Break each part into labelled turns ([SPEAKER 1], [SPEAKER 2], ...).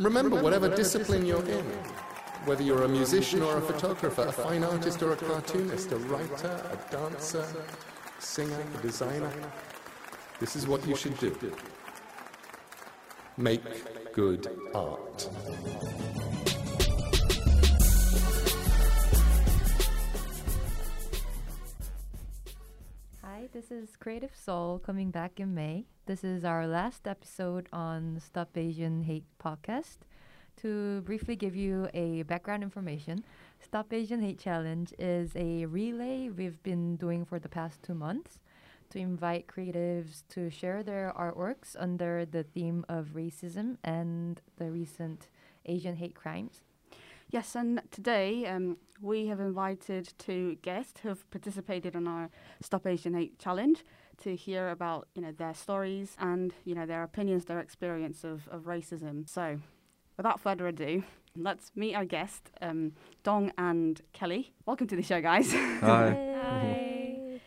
[SPEAKER 1] Remember, whatever discipline you're in, whether you're a musician or a photographer, a fine artist or a cartoonist, a writer, a dancer, a singer, a designer, this is what you should do. Make good art.
[SPEAKER 2] This is Creative Soul coming back in May. This is our last episode on Stop Asian Hate podcast. To briefly give you a background information, Stop Asian Hate Challenge is a relay we've been doing for the past two months to invite creatives to share their artworks under the theme of racism and the recent Asian hate crimes.
[SPEAKER 3] Yes, and today um, we have invited two guests who have participated in our Stop Asian Hate Challenge to hear about you know their stories and you know their opinions, their experience of, of racism. So, without further ado, let's meet our guest, um, Dong and Kelly. Welcome to the show, guys.
[SPEAKER 4] Hi.
[SPEAKER 2] Hi.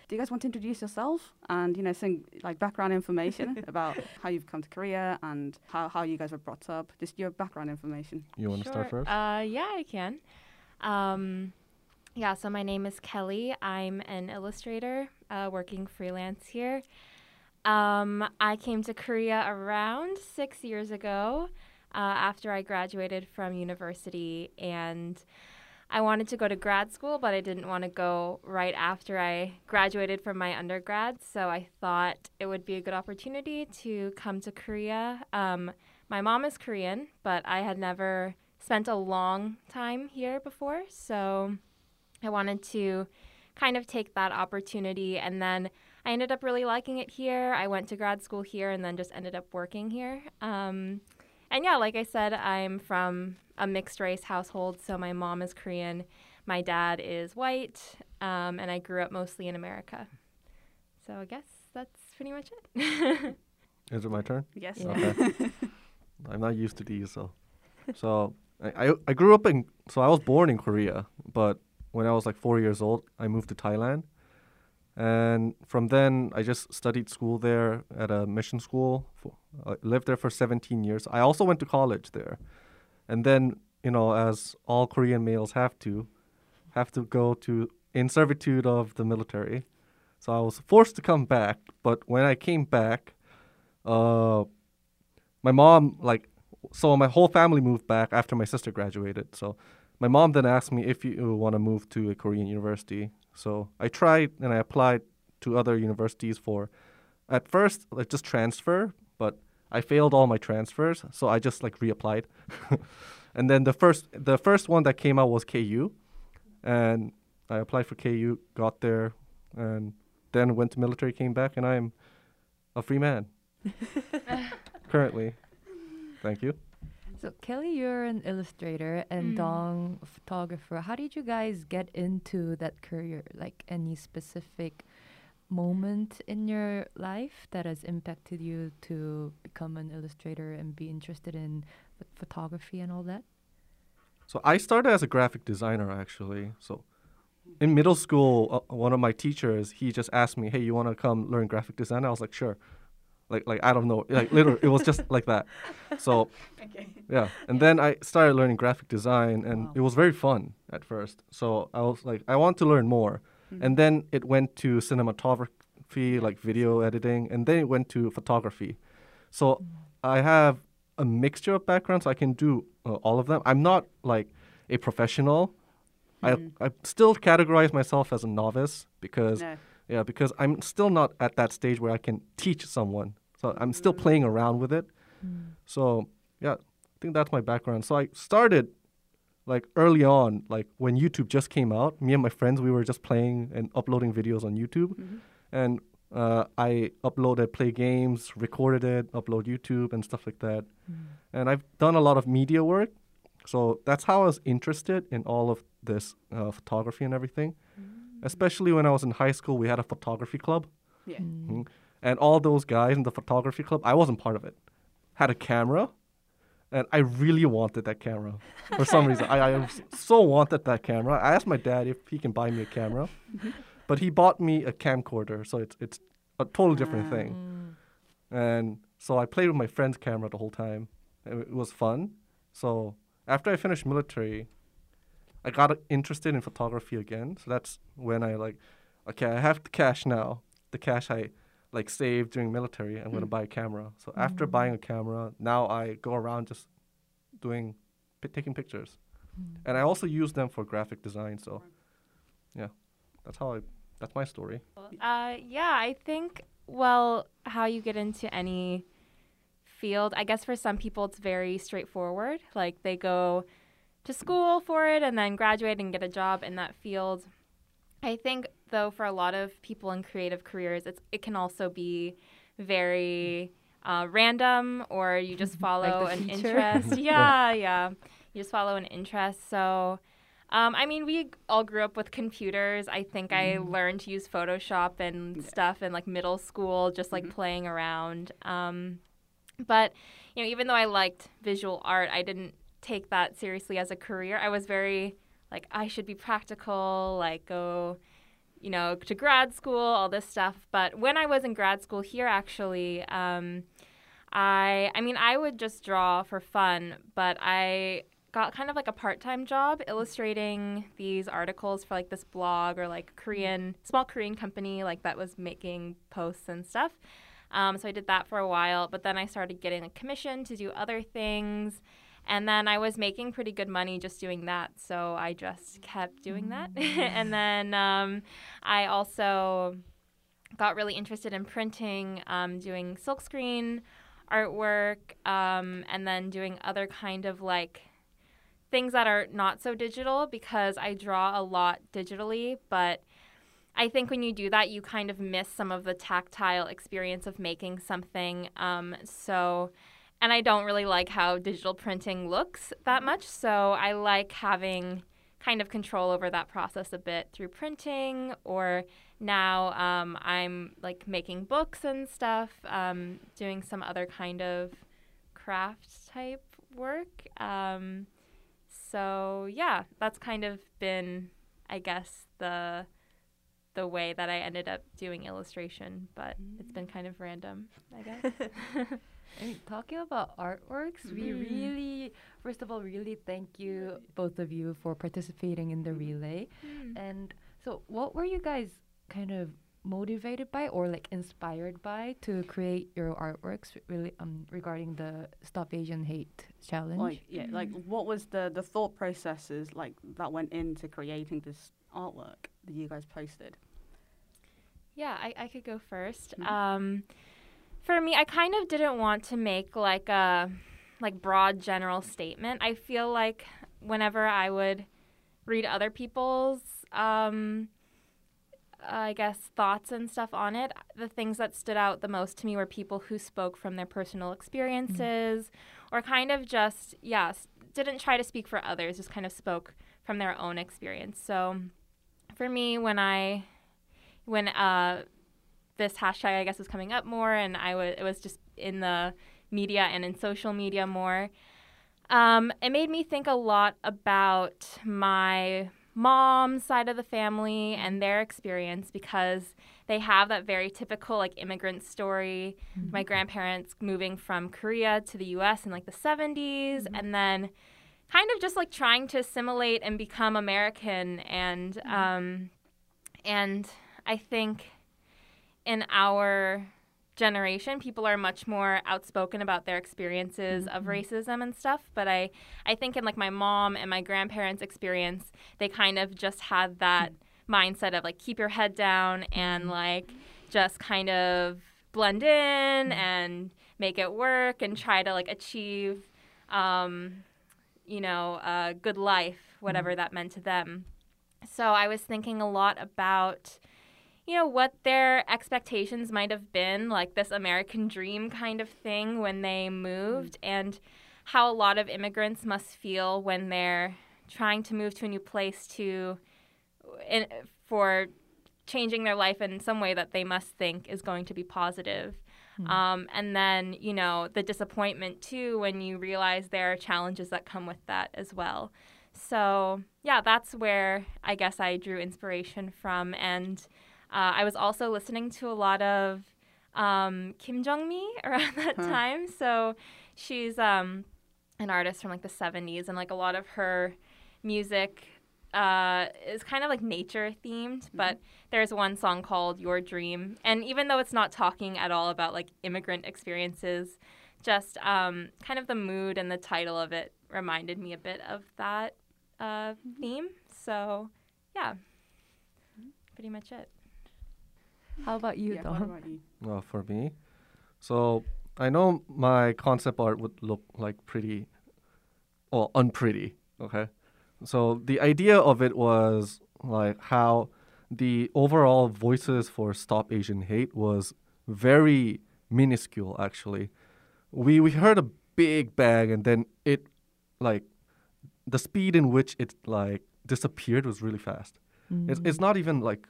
[SPEAKER 3] Do you guys want to introduce yourself and you know some like background information about how you've come to Korea and how, how you guys were brought up? Just your background information.
[SPEAKER 4] You want to start first?
[SPEAKER 5] Uh, yeah, I can. Um, yeah, so my name is Kelly. I'm an illustrator uh, working freelance here. Um, I came to Korea around six years ago uh, after I graduated from university, and I wanted to go to grad school, but I didn't want to go right after I graduated from my undergrad. So I thought it would be a good opportunity to come to Korea. Um, my mom is Korean, but I had never spent a long time here before. So I wanted to kind of take that opportunity. And then I ended up really liking it here. I went to grad school here and then just ended up working here. Um, and yeah, like I said, I'm from a mixed race household. So my mom is Korean, my dad is white, um, and I grew up mostly in America. So I guess that's pretty much it.
[SPEAKER 4] Is it my turn?
[SPEAKER 3] Yes.
[SPEAKER 2] Yeah.
[SPEAKER 4] Okay. I'm not used to these, so so I, I I grew up in so I was born in Korea, but when I was like four years old, I moved to Thailand, and from then I just studied school there at a mission school. For, I lived there for 17 years. I also went to college there, and then you know as all Korean males have to, have to go to in servitude of the military. So I was forced to come back, but when I came back, uh, my mom like so my whole family moved back after my sister graduated. So my mom then asked me if you want to move to a Korean university. So I tried and I applied to other universities for at first like just transfer, but I failed all my transfers, so I just like reapplied. and then the first the first one that came out was KU, and I applied for KU, got there, and then went to military, came back, and I'm a free man currently. Thank you.
[SPEAKER 2] So Kelly, you're an illustrator and
[SPEAKER 5] Mm.
[SPEAKER 2] Dong a photographer. How did you guys get into that career? Like any specific moment in your life that has impacted you to become an illustrator and be interested in ph- photography and all that?
[SPEAKER 4] So I started as a graphic designer actually. So in middle school, uh, one of my teachers he just asked me, "Hey, you want to come learn graphic design?" I was like, "Sure." Like like I don't know, like literally it was just like that. So
[SPEAKER 3] Okay.
[SPEAKER 4] yeah, and then I started learning graphic design, and
[SPEAKER 2] Wow.
[SPEAKER 4] it was very fun at first. So I was like, I want to learn more, mm-hmm. and then it went to cinematography, like video editing, and then it went to photography. So mm-hmm. I have a mixture of backgrounds. I can do uh, all of them. I'm not like a professional. I mm-hmm. I still categorize myself as a novice because
[SPEAKER 3] No.
[SPEAKER 4] yeah, because I'm still not at that stage where I can teach someone. So I'm still playing around with it. So yeah, I think that's my background. So I started like early on, like when YouTube just came out. Me and my friends, we were just playing and uploading videos on YouTube, and uh, I uploaded, play games, recorded it, upload YouTube and stuff like that. And I've done a lot of media work. So that's how I was interested in all of this uh, photography and everything. Especially when I was in high school, we had a photography club.
[SPEAKER 3] Yeah.
[SPEAKER 4] Mhm. And all those guys in the photography club, I wasn't part of it, had a camera. And I really wanted that camera for some reason. I, I so wanted that camera. I asked my dad if he can buy me a camera, but he bought me a camcorder. So it's, it's a totally different
[SPEAKER 3] Ah.
[SPEAKER 4] thing. And so I played with my friend's camera the whole time. and It was fun. So after I finished military, I got interested in photography again. So that's when I like, okay, I have the cash now. The cash I like save during military. I'm gonna
[SPEAKER 3] Mm.
[SPEAKER 4] buy a camera. So after
[SPEAKER 2] Mm.
[SPEAKER 4] buying a camera, now I go around just doing, pi taking pictures, and I also use them for graphic design. So, yeah, that's how I. That's my story.
[SPEAKER 5] Uh, yeah, I think, well, how you get into any field, I guess for some people it's very straightforward. Like they go to school for it and then graduate and get a job in that field. I think, though, for a lot of people in creative careers, it's, it can also be very uh, random or you just follow
[SPEAKER 2] the
[SPEAKER 5] an interest. yeah, yeah. You just follow an interest. So, um, I mean, we all grew up with computers. I think I learned to use Photoshop and
[SPEAKER 3] Yeah.
[SPEAKER 5] stuff in like middle school, just like
[SPEAKER 3] Mhm.
[SPEAKER 5] playing around. Um, but you know, even though I liked visual art, I didn't take that seriously as a career. I was very like I should be practical, like go, you know, to grad school, all this stuff. But when I was in grad school here, actually, um, I I mean, I would just draw for fun, but I got kind of like a part-time job illustrating these articles for like this blog or like Korean small Korean company like that was making posts and stuff. Um, so I did that for a while, but then I started getting a commission to do other things. And then I was making pretty good money just doing that. So I just kept doing that. and then um, I also got really interested in printing, um, doing silkscreen artwork, um, and then doing other kind of like things that are not so digital because I draw a lot digitally, but I think when you do that, you kind of miss some of the tactile experience of making something. Um, so, and I don't really like how digital printing looks that much. So I like having kind of control over that process a bit through printing or now um, i'm like making books and stuff um, doing some other kind of craft type work um, so yeah that's kind of been i guess the the way that i ended up doing illustration but it's been kind of random i guess
[SPEAKER 2] I mean, talking about artworks, we
[SPEAKER 5] Mhm.
[SPEAKER 2] really, first of all, really thank you, both of you, for participating in the relay.
[SPEAKER 5] Hmm.
[SPEAKER 2] And so, what were you guys kind of motivated by or like inspired by to create your artworks really um regarding the Stop Asian Hate challenge?
[SPEAKER 3] Like, yeah, like what was the the thought processes like that went into creating this artwork that you guys posted?
[SPEAKER 5] Yeah, I, I could go 1st
[SPEAKER 3] Mhm.
[SPEAKER 5] Um, for me, I kind of didn't want to make like a like broad general statement. I feel like whenever I would read other people's um, I guess thoughts and stuff on it, the things that stood out the most to me were people who spoke from their personal experiences or kind of just yes, didn't try to speak for others, just kind of spoke from their own experience. So for me when I when uh, this hashtag I guess was coming up more, and I was it was just in the media and in social media more. Um, it made me think a lot about my mom's side of the family and their experience because they have that very typical like immigrant story. My grandparents moving from Korea to the U.S. in like the 70s, and then kind of just like trying to assimilate and become American and um, and I think in our generation people are much more outspoken about their experiences of mm-hmm. racism and stuff but i i think in like my mom and my grandparents experience they kind of just had that mindset of like keep your head down and mm-hmm. like just kind of blend in mm-hmm. and make it work and try to like achieve um you know a good life whatever that meant to them. So i was thinking a lot about you know what their expectations might have been like this american dream kind of thing when they moved and how a lot of immigrants must feel when they're trying to move to a new place to in, for changing their life in some way that they must think is going to be positive. Um, and then you know the disappointment too when you realize there are challenges that come with that as well. So yeah that's where i guess i drew inspiration from and uh, I was also listening to a lot of um, Kim Jong Mi around that
[SPEAKER 3] Huh.
[SPEAKER 5] time. So she's um, an artist from like the 70s, and like a lot of her music uh, is kind of like nature themed, but there's one song called Your Dream. And even though it's not talking at all about like immigrant experiences, just um, kind of the mood and the title of it reminded me a bit of that uh, theme. So, yeah, pretty much it.
[SPEAKER 2] How about you,
[SPEAKER 3] yeah, what
[SPEAKER 2] Dong?
[SPEAKER 3] about you?
[SPEAKER 4] Uh, for me, so I know my concept art would look like pretty, or unpretty. Okay, so the idea of it was like how the overall voices for Stop Asian Hate was very minuscule. Actually, we we heard a big bang, and then it like the speed in which it like disappeared was really fast. It's it's not even like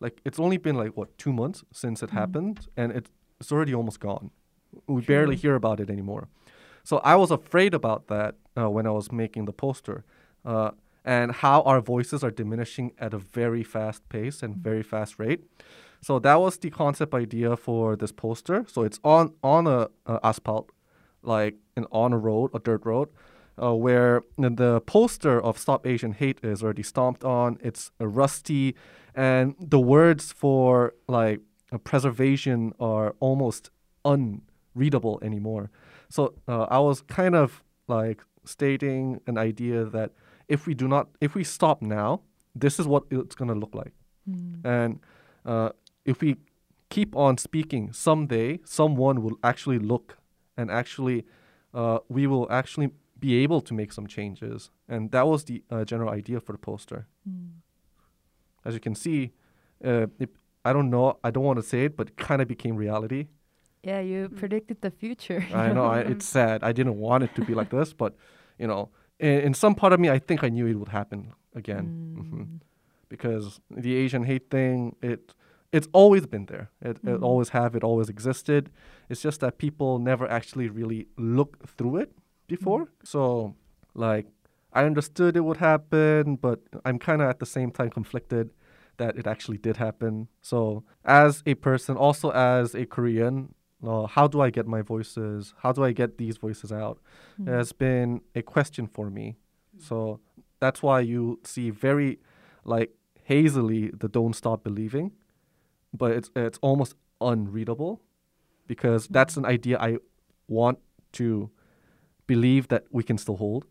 [SPEAKER 4] like it's only been like what two months since it
[SPEAKER 2] Mhm.
[SPEAKER 4] happened, and it's it's already almost gone. We barely hear about it anymore. So I was afraid about that uh, when I was making the poster, uh, and how our voices are diminishing at a very fast pace and very fast rate. So that was the concept idea for this poster. So it's on on a, a asphalt, like an on a road, a dirt road, uh, where the- poster of Stop Asian Hate is already stomped on. It's rusty, and the words for like uh, preservation are almost unreadable anymore. So uh, I was kind of like stating an idea that if we do not, if we stop now, this is what it's gonna look like.
[SPEAKER 2] Mm.
[SPEAKER 4] And uh, if we keep on speaking, someday someone will actually look and actually, uh, we will actually be able to make some changes. And that was the uh, general idea for the poster.
[SPEAKER 2] Mm.
[SPEAKER 4] As you can see, uh, it, I don't know, I don't want to say it, but it kind of became reality.
[SPEAKER 2] Yeah, you
[SPEAKER 3] Mm.
[SPEAKER 2] predicted the future.
[SPEAKER 4] I know I, it's sad. I didn't want it to be like this, but you know, in, in some part of me, I think I knew it would happen again. hmm
[SPEAKER 2] Mm.
[SPEAKER 4] because the Asian hate thing, it it's always been there. It, it
[SPEAKER 2] Mhm.
[SPEAKER 4] always have. It always existed. It's just that people never actually really look through it before. So like I understood it would happen, but I'm kind of at the same time conflicted that it actually did happen. So as a person, also as a Korean. Uh, how do I get my voices? How do I get these voices out?
[SPEAKER 2] Mm.
[SPEAKER 4] has been a question for me. So that's why you see very like hazily the don't stop believing, but it's it's almost unreadable because that's an idea I want to believe that we can still hold,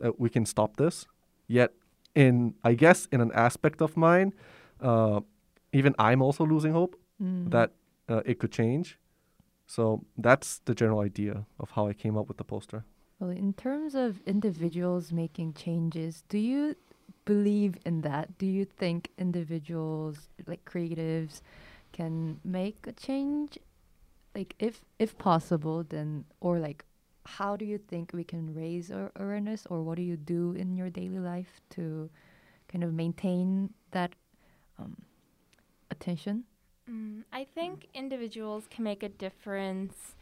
[SPEAKER 4] that we can stop this. Yet in I guess in an aspect of mine, uh, even I'm also losing hope
[SPEAKER 2] Mm.
[SPEAKER 4] that uh, it could change. So that's the general idea of how I came up with the poster.
[SPEAKER 2] Well, in terms of individuals making changes, do you believe in that? Do you think individuals, like creatives, can make a change? Like, if if possible, then or like, how do you think we can raise our awareness, or what do you do in your daily life to kind of maintain that um, attention?
[SPEAKER 5] Mm, I think individuals can make a difference.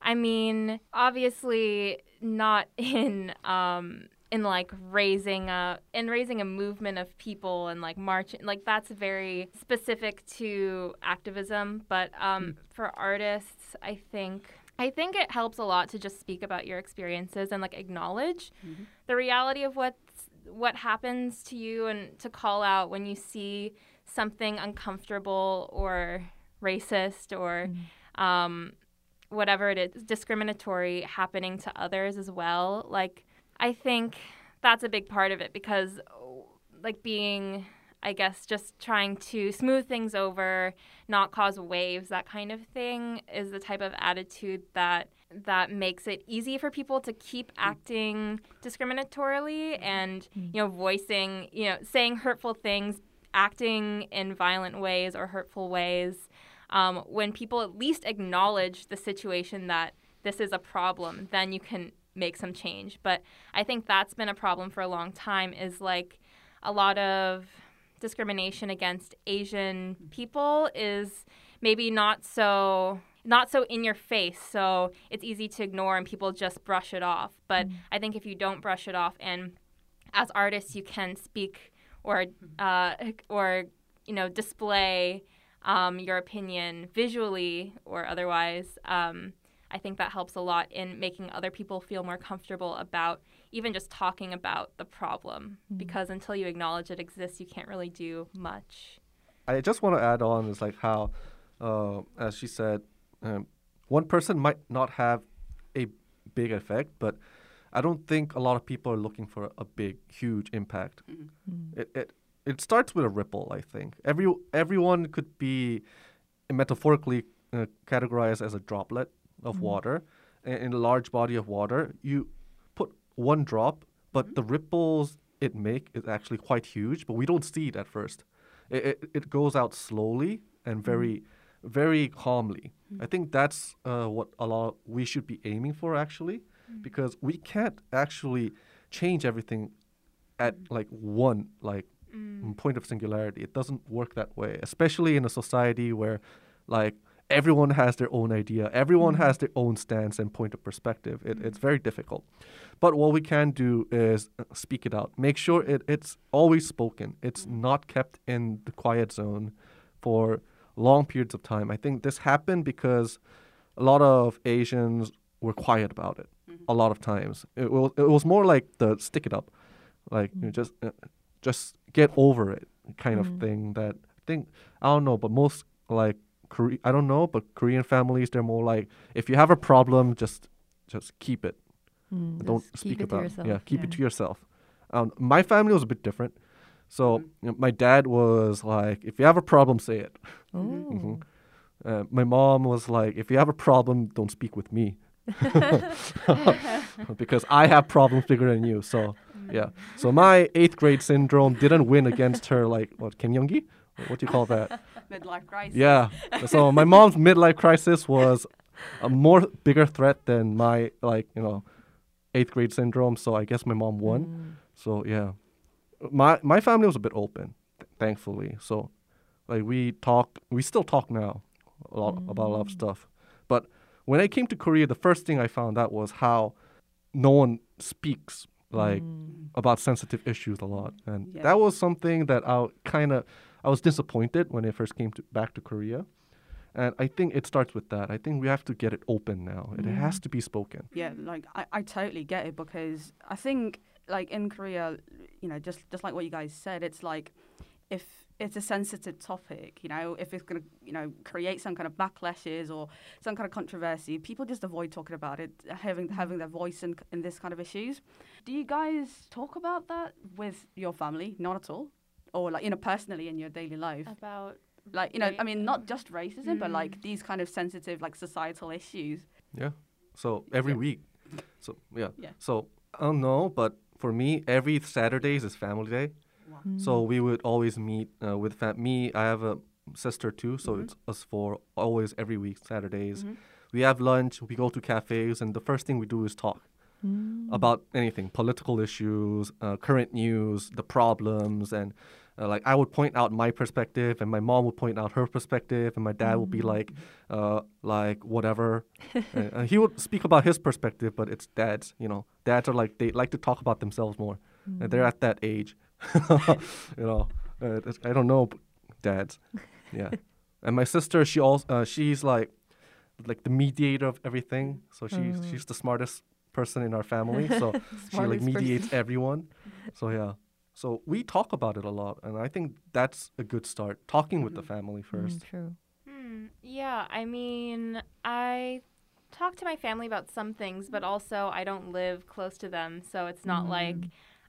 [SPEAKER 5] I mean, obviously not in um in like raising a in raising a movement of people and like marching like that's very specific to activism, but um for artists, I think I think it helps a lot to just speak about your experiences and like acknowledge
[SPEAKER 3] Mhm.
[SPEAKER 5] the reality of what's what happens to you and to call out when you see something uncomfortable or racist or um, whatever it is discriminatory happening to others as well like i think that's a big part of it because like being i guess just trying to smooth things over not cause waves that kind of thing is the type of attitude that that makes it easy for people to keep acting discriminatorily and
[SPEAKER 2] Mm.
[SPEAKER 5] you know voicing you know saying hurtful things acting in violent ways or hurtful ways um, when people at least acknowledge the situation that this is a problem then you can make some change but i think that's been a problem for a long time is like a lot of discrimination against asian people is maybe not so not so in your face. So it's easy to ignore and people just brush it off. But i think if you don't brush it off and as artists you can speak or uh, or you know display um, your opinion visually or otherwise um, I think that helps a lot in making other people feel more comfortable about even just talking about the problem. Because until you acknowledge it exists, you can't really do much.
[SPEAKER 4] I just want to add on is like how, uh, as she said, um, one person might not have a big effect, but I don't think a lot of people are looking for a big, huge impact. It, it it starts with a ripple. I think every everyone could be metaphorically uh, categorized as a droplet of water in, in a large body of water. You put one drop, but mm-hmm. the ripples it make is actually quite huge, but we don't see it at first. It, it, it goes out slowly and mm-hmm. very, very calmly. Mm-hmm. I think that's uh, what a lot we should be aiming for actually, because we can't actually change everything at like one like mm, point of singularity. It doesn't work that way, especially in a society where like everyone has their own idea, everyone mm-hmm. has their own stance and point of perspective. It, it's mm-hmm. very difficult. But what we can do is uh, speak it out. Make sure it, it's always spoken. It's mm-hmm. not kept in the quiet zone for long periods of time. I think this happened because a lot of Asians were quiet about it a lot of times. It was, it was more like the stick it up, like you know, just uh, just get over it kind of thing. That I think I don't know, but most like Kore- I don't know, but Korean families they're more like if you have a problem, just just keep it.
[SPEAKER 2] Mm,
[SPEAKER 4] Don't
[SPEAKER 2] just
[SPEAKER 4] speak
[SPEAKER 2] keep it
[SPEAKER 4] about
[SPEAKER 2] to yourself.
[SPEAKER 4] yeah, keep it to yourself. Um, my family was a bit different. So you know, my dad was like, if you have a problem, say it.
[SPEAKER 2] Oh.
[SPEAKER 4] Mhm. Uh, my mom was like, if you have a problem, don't speak with me. because I have problems bigger than you. So, yeah. So my eighth grade syndrome didn't win against her, like, what, gaengnyeongi? What do you call that?
[SPEAKER 3] Midlife crisis.
[SPEAKER 4] Yeah. So my mom's midlife crisis was a more bigger threat than my, like, you know, eighth grade syndrome. So I guess my mom won.
[SPEAKER 2] Mm.
[SPEAKER 4] So yeah, my my family was a bit open, th- thankfully. So like we talk, we still talk now a lot about a lot of stuff. But when I came to Korea, the first thing I found out was how no one speaks like
[SPEAKER 2] Mm.
[SPEAKER 4] about sensitive issues a lot, and
[SPEAKER 3] Yeah.
[SPEAKER 4] that was something that I kind of I was disappointed when I first came to, back to Korea. And I think it starts with that. I think we have to get it open now. It mm-hmm. has to be spoken.
[SPEAKER 3] Yeah, like I, I totally get it because I think like in Korea, you know, just just like what you guys said, it's like if it's a sensitive topic, you know, if it's gonna, you know, create some kind of backlashes or some kind of controversy, people just avoid talking about it, having having their voice in in this kind of issues. Do you guys talk about that with your family? Not at all, or like you know, personally in your daily life?
[SPEAKER 5] About
[SPEAKER 3] Like you know, I mean, not just racism, but
[SPEAKER 5] Mm.
[SPEAKER 3] like these kind of sensitive, like societal issues.
[SPEAKER 4] Yeah. So every
[SPEAKER 3] Yeah.
[SPEAKER 4] week. So yeah.
[SPEAKER 3] Yeah.
[SPEAKER 4] So I don't know, but for me, every Saturdays is family day.
[SPEAKER 2] Mm.
[SPEAKER 4] So we would always meet uh, with fam- me. I have a sister too, so
[SPEAKER 3] Mhm.
[SPEAKER 4] it's us four always every week Saturdays.
[SPEAKER 3] Mhm.
[SPEAKER 4] We have lunch. We go to cafes, and the first thing we do is talk
[SPEAKER 2] Mm.
[SPEAKER 4] about anything, political issues, uh, current news, the problems, and uh, like I would point out my perspective, and my mom would point out her perspective, and my dad would be like, uh, like whatever. and, uh, he would speak about his perspective, but it's dads. You know, dads are like they like to talk about themselves more. And they're at that age. you know, uh, I don't know, dads. Yeah, and my sister, she also uh, she's like like the mediator of everything. So she's
[SPEAKER 2] Oh.
[SPEAKER 4] she's the smartest person in our family. So she like mediates
[SPEAKER 2] person.
[SPEAKER 4] everyone. So yeah. So we talk about it a lot, and I think that's a good start. Talking with the mm-hmm. family mm-hmm, first.
[SPEAKER 2] Mm, true.
[SPEAKER 5] Hmm. Yeah, I mean, I talk to my family about some things, but also I don't live close to them, so it's not mm-hmm. like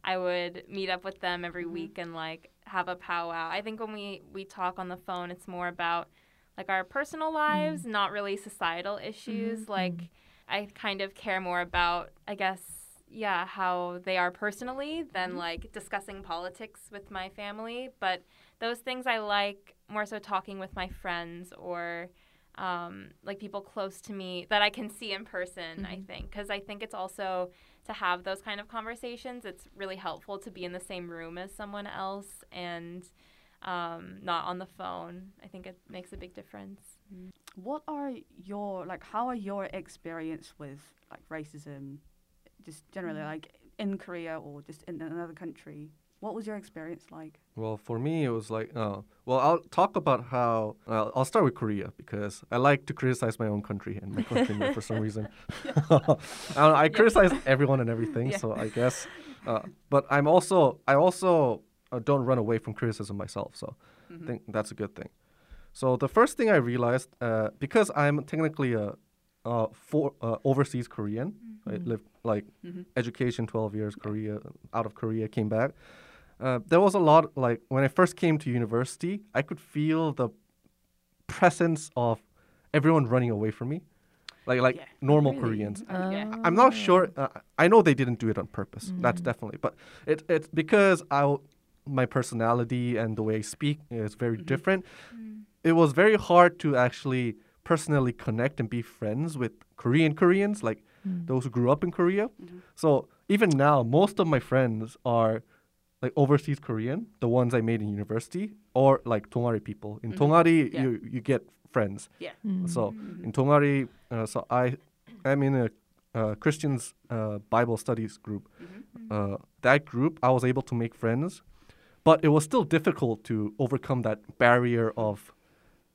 [SPEAKER 5] I would meet up with them every week and like have a powwow. I think when we we talk on the phone, it's more about like our personal lives, mm. not really societal issues. Like mm. I kind of care more about, I guess, yeah, how they are personally than like discussing politics with my family. But those things I like more so talking with my friends or um, like people close to me that I can see in person, I think. Because I think it's also to have those kind of conversations, it's really helpful to be in the same room as someone else and um, not on the phone. I think it makes a big difference.
[SPEAKER 3] What are your like? How are your experience with like racism, just generally like in Korea or just in another country? What was your experience like?
[SPEAKER 4] Well, for me, it was like, uh, well, I'll talk about how, uh, I'll start with Korea because I like to criticize my own country and my country for some reason. I, know, I criticize everyone and everything,
[SPEAKER 3] Yeah.
[SPEAKER 4] so I guess, uh, but I'm also, I also uh, don't run away from criticism myself, so I think that's a good thing. So the first thing I realized, uh, because I'm technically a, uh, for, uh, overseas Korean, I lived like
[SPEAKER 3] Mhm.
[SPEAKER 4] education 12 years, Korea, out of Korea, came back. Uh, there was a lot like when I first came to university, I could feel the presence of everyone running away from me, like like
[SPEAKER 3] Yeah.
[SPEAKER 4] normal
[SPEAKER 3] Really?
[SPEAKER 4] Koreans.
[SPEAKER 3] Uh, yeah.
[SPEAKER 4] I'm not sure. Uh, I know they didn't do it on purpose. That's definitely, but it it's because I my personality and the way I speak is very different. It was very hard to actually personally connect and be friends with Korean Koreans, like those who grew up in Korea. So even now, most of my friends are like overseas Korean, the ones I made in university, or like Tongari people. In Tongari,
[SPEAKER 3] Yeah.
[SPEAKER 4] you you get friends.
[SPEAKER 3] Yeah.
[SPEAKER 4] So in Tongari, uh, so I am in a uh, Christians uh, Bible studies group. Uh, that group, I was able to make friends, but it was still difficult to overcome that barrier of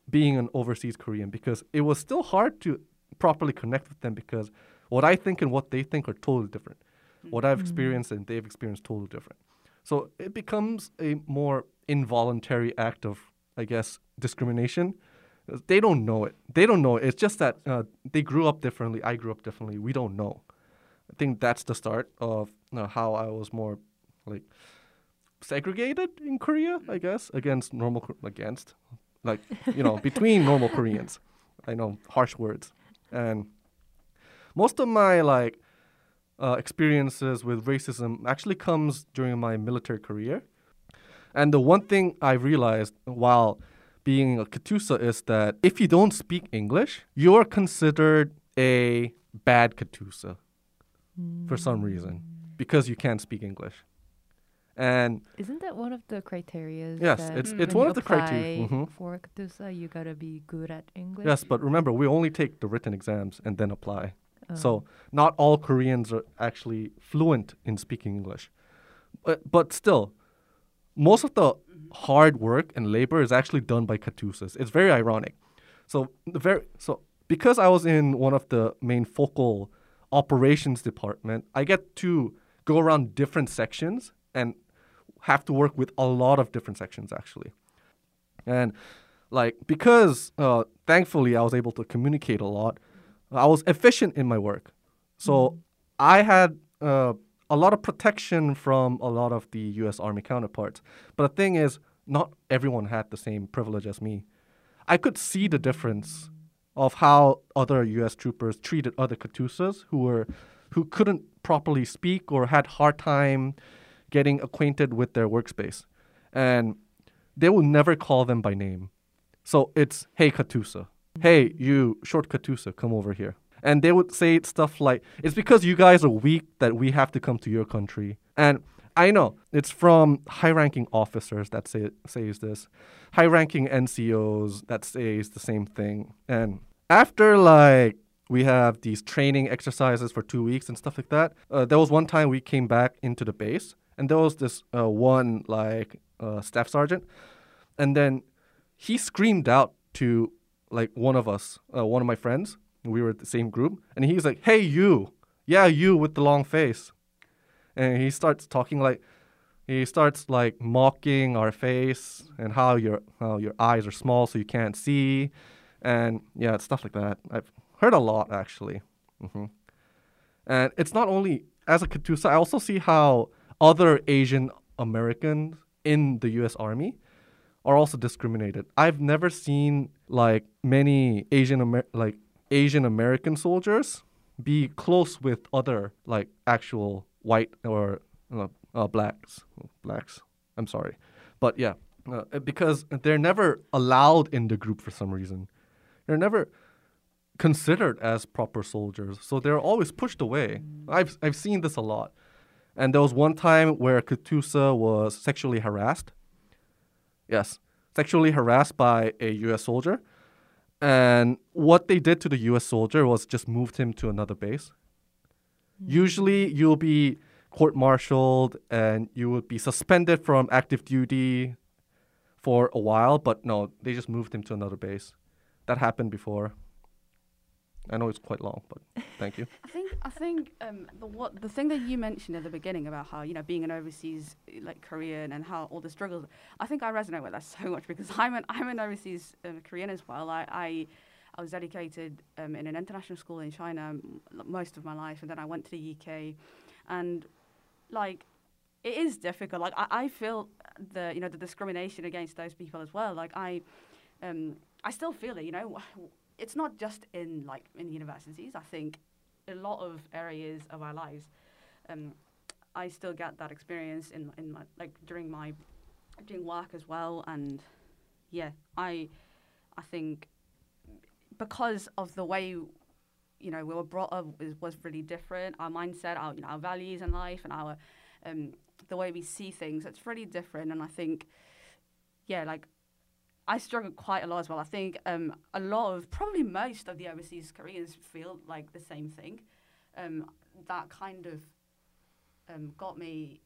[SPEAKER 4] being an overseas Korean because it was still hard to properly connect with them because what I think and what they think are totally different. What I've experienced and they've experienced totally different. So it becomes a more involuntary act of, I guess, discrimination. They don't know it. They don't know it. It's just that uh, they grew up differently. I grew up differently. We don't know. I think that's the start of uh, how I was more like segregated in Korea, I guess, against normal against like you know between normal Koreans. I know harsh words, and most of my like uh, experiences with racism actually comes during my military career. And the one thing I realized while being a Katusa is that if you don't speak English, you're considered a bad Katusa for some reason because you can't speak English. And
[SPEAKER 2] Isn't that one of the criteria?
[SPEAKER 4] Yes, it's-
[SPEAKER 2] when
[SPEAKER 3] it's
[SPEAKER 4] one of the criteria, mhm.
[SPEAKER 2] For Katusa, you gotta be good at English.
[SPEAKER 4] yes, but remember, we only take the written exams and then apply.
[SPEAKER 2] Oh.
[SPEAKER 4] So not all Koreans are actually fluent in speaking English. But, but still, most of the hard work and labor is actually done by Katusas. It's very ironic. So the very so because I was in one of the main focal operations department, I get to go around different sections and have to work with a lot of different sections actually. And like because uh, thankfully I was able to communicate a lot, I was efficient in my work. So I had uh, a lot of protection from a lot of the U.S. Army counterparts. But the thing is, not everyone had the same privilege as me. I could see the difference of how other U.S. troopers treated other Katusas who were who couldn't properly speak or had hard time getting acquainted with their workspace, and they will never call them by name. So it's hey Katusa, hey you short Katusa, come over here. And they would say stuff like, "It's because you guys are weak that we have to come to your country." And I know it's from high-ranking officers that say says this, high-ranking NCOs that says the same thing. And after like we have these training exercises for two weeks and stuff like that, uh, there was one time we came back into the base, and there was this uh, one like uh, staff sergeant, and then he screamed out to like one of us, uh, one of my friends. We were at the same group, and he's like, "Hey, you, yeah, you with the long face," and he starts talking like, he starts like mocking our face and how your how your eyes are small so you can't see, and yeah, stuff like that. I've heard a lot actually, hmm and it's not only as a Katusa. I also see how other Asian Americans in the U.S. Army are also discriminated. I've never seen like many Asian Amer- like Asian American soldiers be close with other like actual white or uh, uh, blacks blacks. I'm sorry, but yeah, uh, because they're never allowed in the group for some reason. They're never considered as proper soldiers, so they're always pushed away. I've I've seen this a lot, and there was one time where Katusa was sexually harassed. Yes, sexually harassed by a U.S. soldier, and what they did to the U.S. soldier was just moved him to another base. Hmm. Usually, you'll be court-martialed and you would be suspended from active duty for a while. But no, they just moved him to another base. That happened before. I know it's quite long, but thank you.
[SPEAKER 3] I think I think um, the what the thing that you mentioned at the beginning about how you know being an overseas like Korean and how all the struggles. I think I resonate with that so much because I'm an I'm an overseas um, Korean as well. I I, I was educated um, in an international school in China m- most of my life, and then I went to the UK, and like it is difficult. Like I, I feel the you know the discrimination against those people as well. Like I um, I still feel it. You know, it's not just in like in universities. I think a lot of areas of our lives, um, I still get that experience in in my like during my doing work as well. And yeah, I I think because of the way you know we were brought up was, was really different. Our mindset, our you know our values in life, and our um, the way we see things, it's really different. And I think yeah, like I struggle quite a lot as well. I think um, a lot of, probably most of the overseas Koreans feel like the same thing. Um, that kind of um, got me,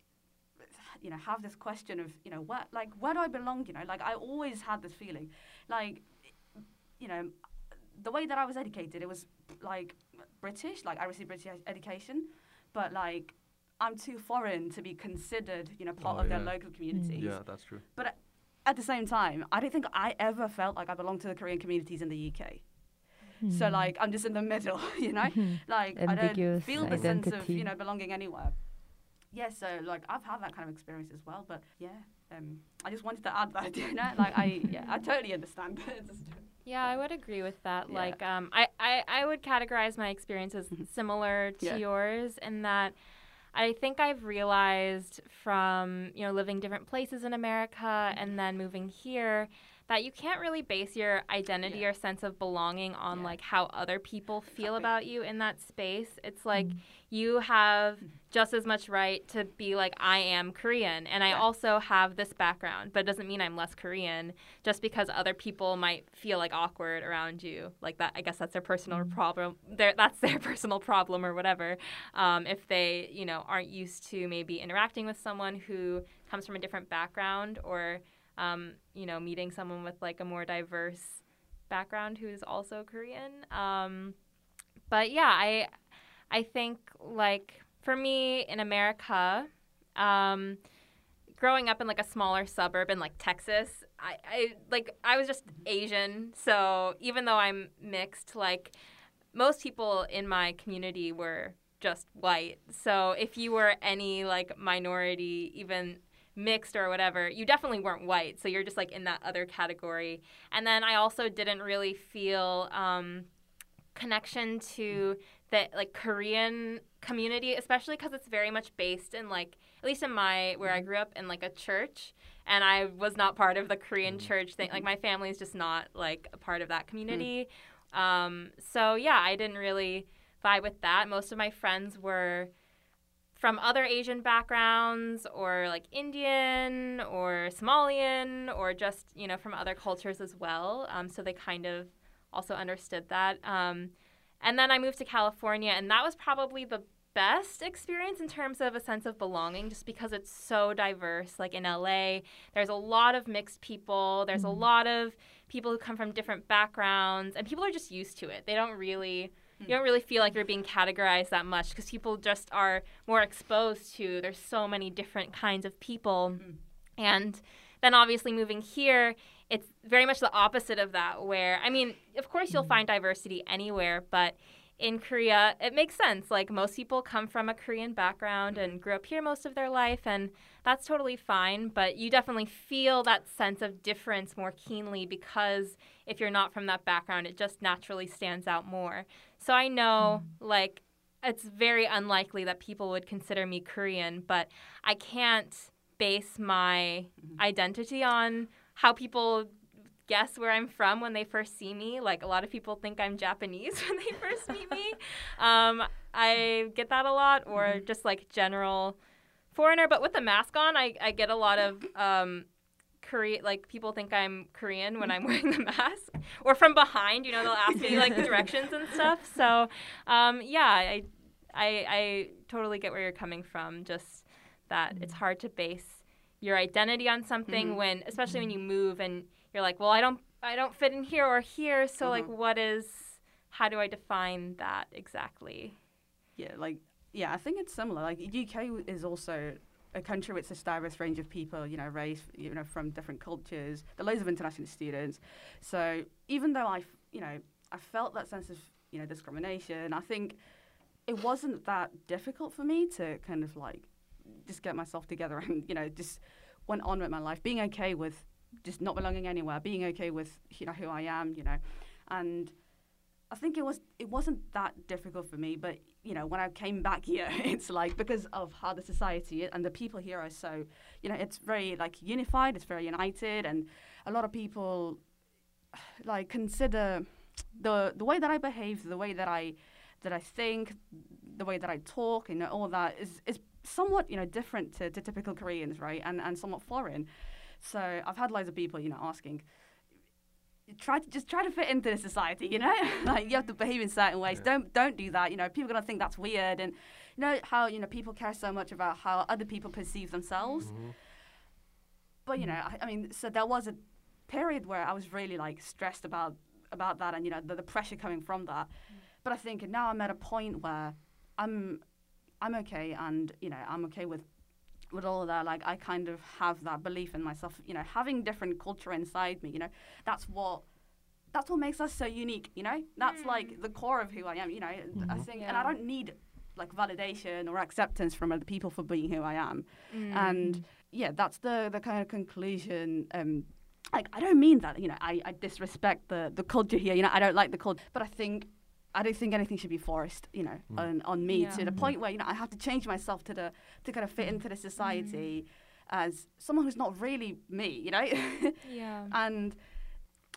[SPEAKER 3] you know, have this question of, you know, where, like, where do I belong? You know, like, I always had this feeling, like, you know, the way that I was educated, it was like British, like I received British education, but like I'm too foreign to be considered, you know, part
[SPEAKER 4] Oh,
[SPEAKER 3] of their local communities
[SPEAKER 4] Yeah, that's true.
[SPEAKER 3] At the same time, I don't think I ever felt like I belonged to the Korean communities in the UK. So
[SPEAKER 2] Hmm.
[SPEAKER 3] like I'm just in the middle, you know. Like I don't feel the sense of you know belonging anywhere. Yeah, so like I've had that kind of experience as well, but yeah, um, I just wanted to add that, you know, like I yeah I totally understand. Just-
[SPEAKER 5] Yeah, I would agree with that.
[SPEAKER 3] Yeah.
[SPEAKER 5] Like, um, I, I, I would categorize my experience as
[SPEAKER 3] Mhm.
[SPEAKER 5] similar to
[SPEAKER 3] Yeah.
[SPEAKER 5] yours in that I think I've realized from, you know, living different places in America and then moving here that you can't really base your identity
[SPEAKER 3] Yeah.
[SPEAKER 5] or sense of belonging on
[SPEAKER 3] Yeah.
[SPEAKER 5] like how other people feel about you in that space. It's like
[SPEAKER 2] Mm.
[SPEAKER 5] you have just as much right to be like I am Korean and I
[SPEAKER 3] Yeah.
[SPEAKER 5] also have this background, but it doesn't mean I'm less Korean just because other people might feel like awkward around you. Like that I guess that's their personal
[SPEAKER 2] Mm.
[SPEAKER 5] problem. Their, that's their personal problem or whatever. Um, if they, you know, aren't used to maybe interacting with someone who comes from a different background or um, you know, meeting someone with like a more diverse background who's also Korean. Um, but yeah, I I think like for me in America, um, growing up in like a smaller suburb in like Texas, I, I like I was just Asian. So even though I'm mixed, like most people in my community were just white. So if you were any like minority, even mixed or whatever, you definitely weren't white. So you're just like in that other category. And then I also didn't really feel um, connection to the like Korean community, especially because it's very much based in like at least in my where I grew up in like a church, and I was not part of the Korean church thing. Like my family is just not like a part of that community. Um, so yeah, I didn't really vibe with that. Most of my friends were from other Asian backgrounds or like Indian or Somalian or just, you know, from other cultures as well. Um, so they kind of also understood that. Um, and then I moved to California, and that was probably the best experience in terms of a sense of belonging just because it's so diverse. Like in LA, there's a lot of mixed people, there's a
[SPEAKER 2] Mhm.
[SPEAKER 5] lot of people who come from different backgrounds, and people are just used to it. They don't really. You don't really feel like you're being categorized that much because people just are more exposed to there's so many different kinds of people.
[SPEAKER 3] Mm.
[SPEAKER 5] And then obviously moving here, it's very much the opposite of that where I mean, of course you'll find diversity anywhere, but in Korea, it makes sense. Like most people come from a Korean background and grew up here most of their life and that's totally fine, but you definitely feel that sense of difference more keenly because if you're not from that background, it just naturally stands out more. So I know like it's very unlikely that people would consider me Korean, but I can't base my
[SPEAKER 3] Mhm.
[SPEAKER 5] identity on how people guess where I'm from when they first see me. Like a lot of people think I'm Japanese when they first meet me. Um, I get that a lot, or
[SPEAKER 3] Mhm.
[SPEAKER 5] just like general foreigner. But with the mask on, I, I get a lot of um, Korea. Like people think I'm Korean when I'm wearing the mask, or from behind. You know, they'll ask me like directions and stuff. So um, yeah, I I I totally get where you're coming from. Just that it's hard to base your identity on something
[SPEAKER 3] Mhm.
[SPEAKER 5] when, especially when you move and you're like, well, I don't I don't fit in here or here. So like,
[SPEAKER 3] Mhm.
[SPEAKER 5] what is? How do I define that exactly?
[SPEAKER 3] Yeah, like yeah, I think it's similar. Like UK is also a country with a diverse range of people, you know, race, you know from different cultures. Are loads of international students. So even though I, you know, I felt that sense of you know discrimination, I think it wasn't that difficult for me to kind of like just get myself together and you know just went on with my life, being okay with just not belonging anywhere, being okay with you know who I am, you know, and I think it was it wasn't that difficult for me, but you know when I came back here, it's like because of how the society and the people here are so, you know, it's very like unified, it's very united, and a lot of people like consider the the way that I behave, the way that I that I think, the way that I talk, you know, all that is is somewhat you know different to, to typical Koreans, right, and and somewhat foreign. So I've had loads of people, you know, asking, try to just try to fit into the society, you know, like you have to behave in certain ways.
[SPEAKER 4] Yeah.
[SPEAKER 3] Don't don't do that. You know, people are gonna think that's weird, and you know how you know people care so much about how other people perceive themselves.
[SPEAKER 4] Mhm.
[SPEAKER 3] But you know, I, I mean, so there was a period where I was really like stressed about about that, and you know, the, the pressure coming from that. But I think now I'm at a point where I'm I'm okay, and you know, I'm okay with with all of that. Like I kind of have that belief in myself. You know, having different culture inside me. You know, that's what. That's what makes us so unique, you know. That's like the core of who I am, you know. I
[SPEAKER 4] Mhm.
[SPEAKER 3] think, and I don't need like validation or acceptance from other people for being who I am
[SPEAKER 5] Mm.
[SPEAKER 3] and yeah, that's the the kind of conclusion. Um, like I don't mean that you know I, I disrespect the the culture here. You know I don't like the culture, but I think I don't think anything should be forced. You know
[SPEAKER 4] Mm.
[SPEAKER 3] on on me
[SPEAKER 5] Yeah.
[SPEAKER 3] to the point where you know I have to change myself to the to kind of fit into the society as someone who's not really me. You know,
[SPEAKER 5] yeah.
[SPEAKER 3] and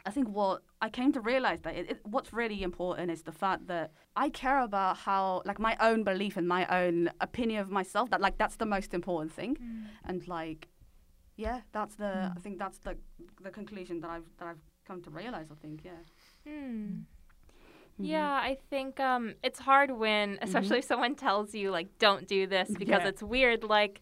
[SPEAKER 3] I think what I came to realize that it, it, what's really important is the fact that I care about how like my own belief and my own opinion of myself. That like that's the most important thing
[SPEAKER 5] Mm.
[SPEAKER 3] and like yeah that's the
[SPEAKER 2] Mm.
[SPEAKER 3] i think that's the the conclusion that i've that i've come to realize i think yeah
[SPEAKER 5] Hmm.
[SPEAKER 3] Mhm.
[SPEAKER 5] Yeah, I think um, it's hard when, especially if someone tells you like, "Don't do this" because
[SPEAKER 3] Yeah.
[SPEAKER 5] it's weird. Like,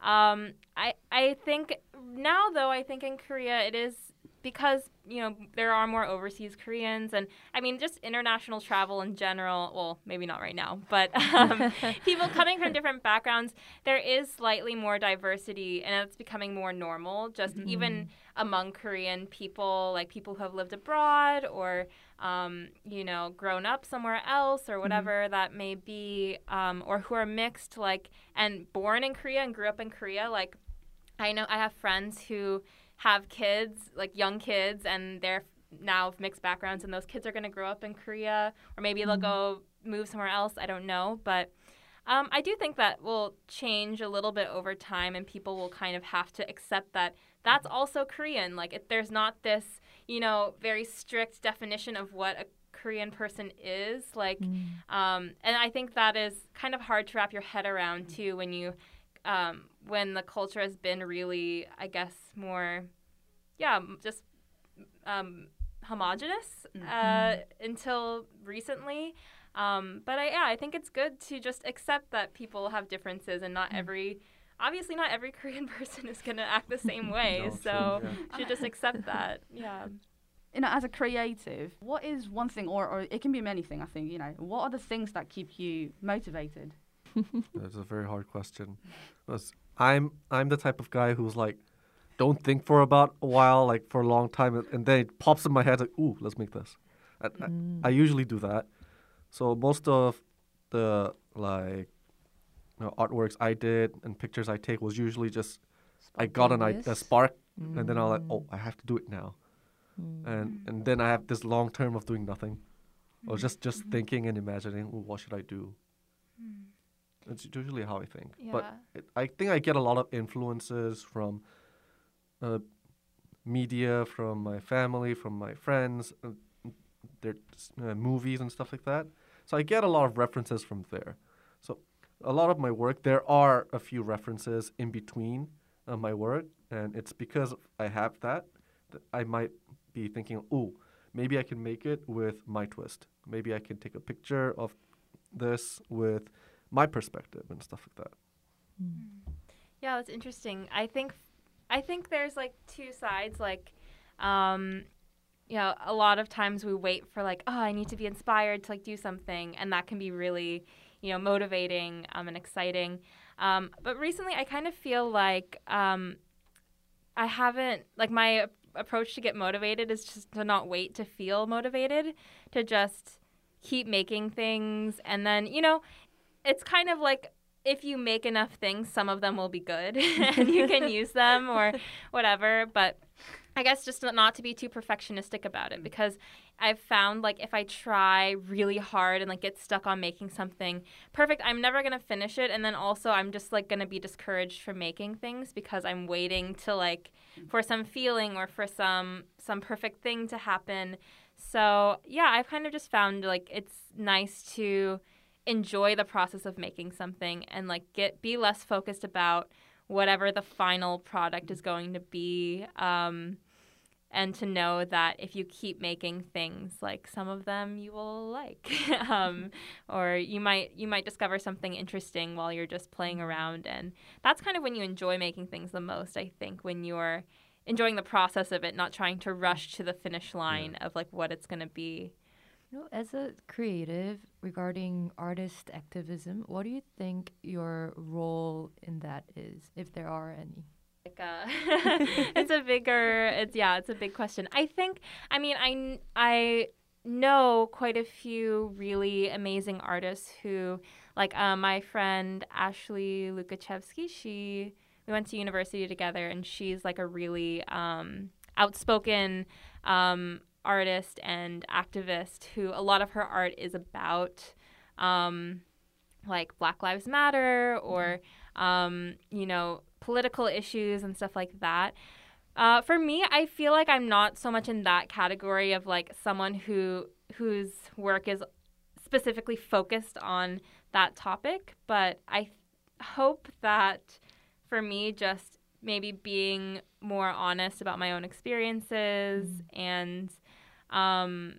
[SPEAKER 5] um, I I think now though, I think in Korea it is because you know there are more overseas Koreans, and I mean just international travel in general. Well, maybe not right now, but um, people coming from different backgrounds, there is slightly more diversity, and it's becoming more normal. Just even among Korean people, like people who have lived abroad or um, you know, grown up somewhere else or whatever that may be, um, or who are mixed, like, and born in Korea and grew up in Korea. Like, I know I have friends who have kids, like young kids, and they're now of mixed backgrounds, and those kids are going to grow up in Korea, or maybe they'll go move somewhere else. I don't know, but. Um, I do think that will change a little bit over time, and people will kind of have to accept that that's also Korean. Like, if there's not this, you know, very strict definition of what a Korean person is, like, um, and I think that is kind of hard to wrap your head around too when you, um, when the culture has been really, I guess, more, yeah, just um, homogenous uh, until recently. Um, but I, yeah, I think it's good to just accept that people have differences and not every, obviously, not every Korean person is going to act the same way.
[SPEAKER 4] No, true,
[SPEAKER 5] so
[SPEAKER 4] yeah.
[SPEAKER 5] should just accept that. Yeah.
[SPEAKER 3] you know as a creative what is one thing or, or it can be many things i think you know what are the things that keep you motivated
[SPEAKER 4] That's a very hard question. 'Cause I'm I'm the type of guy who's like, don't think for about a while, like for a long time, and- and then it pops in my head like, ooh, let's make this. I, I, I usually do that. So most of the like you know, artworks I did and pictures I take was usually just I got an idea, a spark, and then I was like, oh, I have to do it now, and and then I have this long term of doing nothing, or just just thinking and imagining, what should I do? It's usually how I think. But it, I think I get a lot of influences from uh, media, from my family, from my friends, uh, their uh, movies and stuff like that. So I get a lot of references from there. A lot of my work, there are a few references in between uh, my work, and it's because I have that that I might be thinking, oh, maybe I can make it with my twist. Maybe I can take a picture of this with my perspective and stuff like that.
[SPEAKER 5] Yeah, that's interesting. I think I think there's like two sides. Like, um, you know, a lot of times we wait for like, oh, I need to be inspired to like do something, and that can be really, you know, motivating um, and exciting. Um, but recently, I kind of feel like um, I haven't like my approach to get motivated is just to not wait to feel motivated, to just keep making things, and then you know, it's kind of like if you make enough things, some of them will be good and you can use them or whatever. But I guess just not to be too perfectionistic about it because I've found like if I try really hard and like get stuck on making something perfect, I'm never gonna finish it. And then also I'm just like gonna be discouraged from making things because I'm waiting to like for some feeling or for some some perfect thing to happen. So yeah, I've kind of just found like it's nice to enjoy the process of making something and like get be less focused about whatever the final product is going to be um, and to know that if you keep making things like some of them you will like um, or you might you might discover something interesting while you're just playing around and that's kind of when you enjoy making things the most i think when you're enjoying the process of it not trying to rush to the finish line of like what it's going to be
[SPEAKER 2] You know, as a creative regarding artist activism, what do you think your role in that is, if there are any?
[SPEAKER 5] like uh, it's a bigger it's yeah it's a big question i think i mean i i know quite a few really amazing artists who like uh, my friend ashley lukashevsky she we went to university together and she's like a really um, outspoken um, artist and activist who a lot of her art is about um, like black lives matter or um, you know political issues and stuff like that. Uh, for me, I feel like I'm not so much in that category of like someone who whose work is specifically focused on that topic, but I th- hope that for me, just maybe being more honest about my own experiences and um,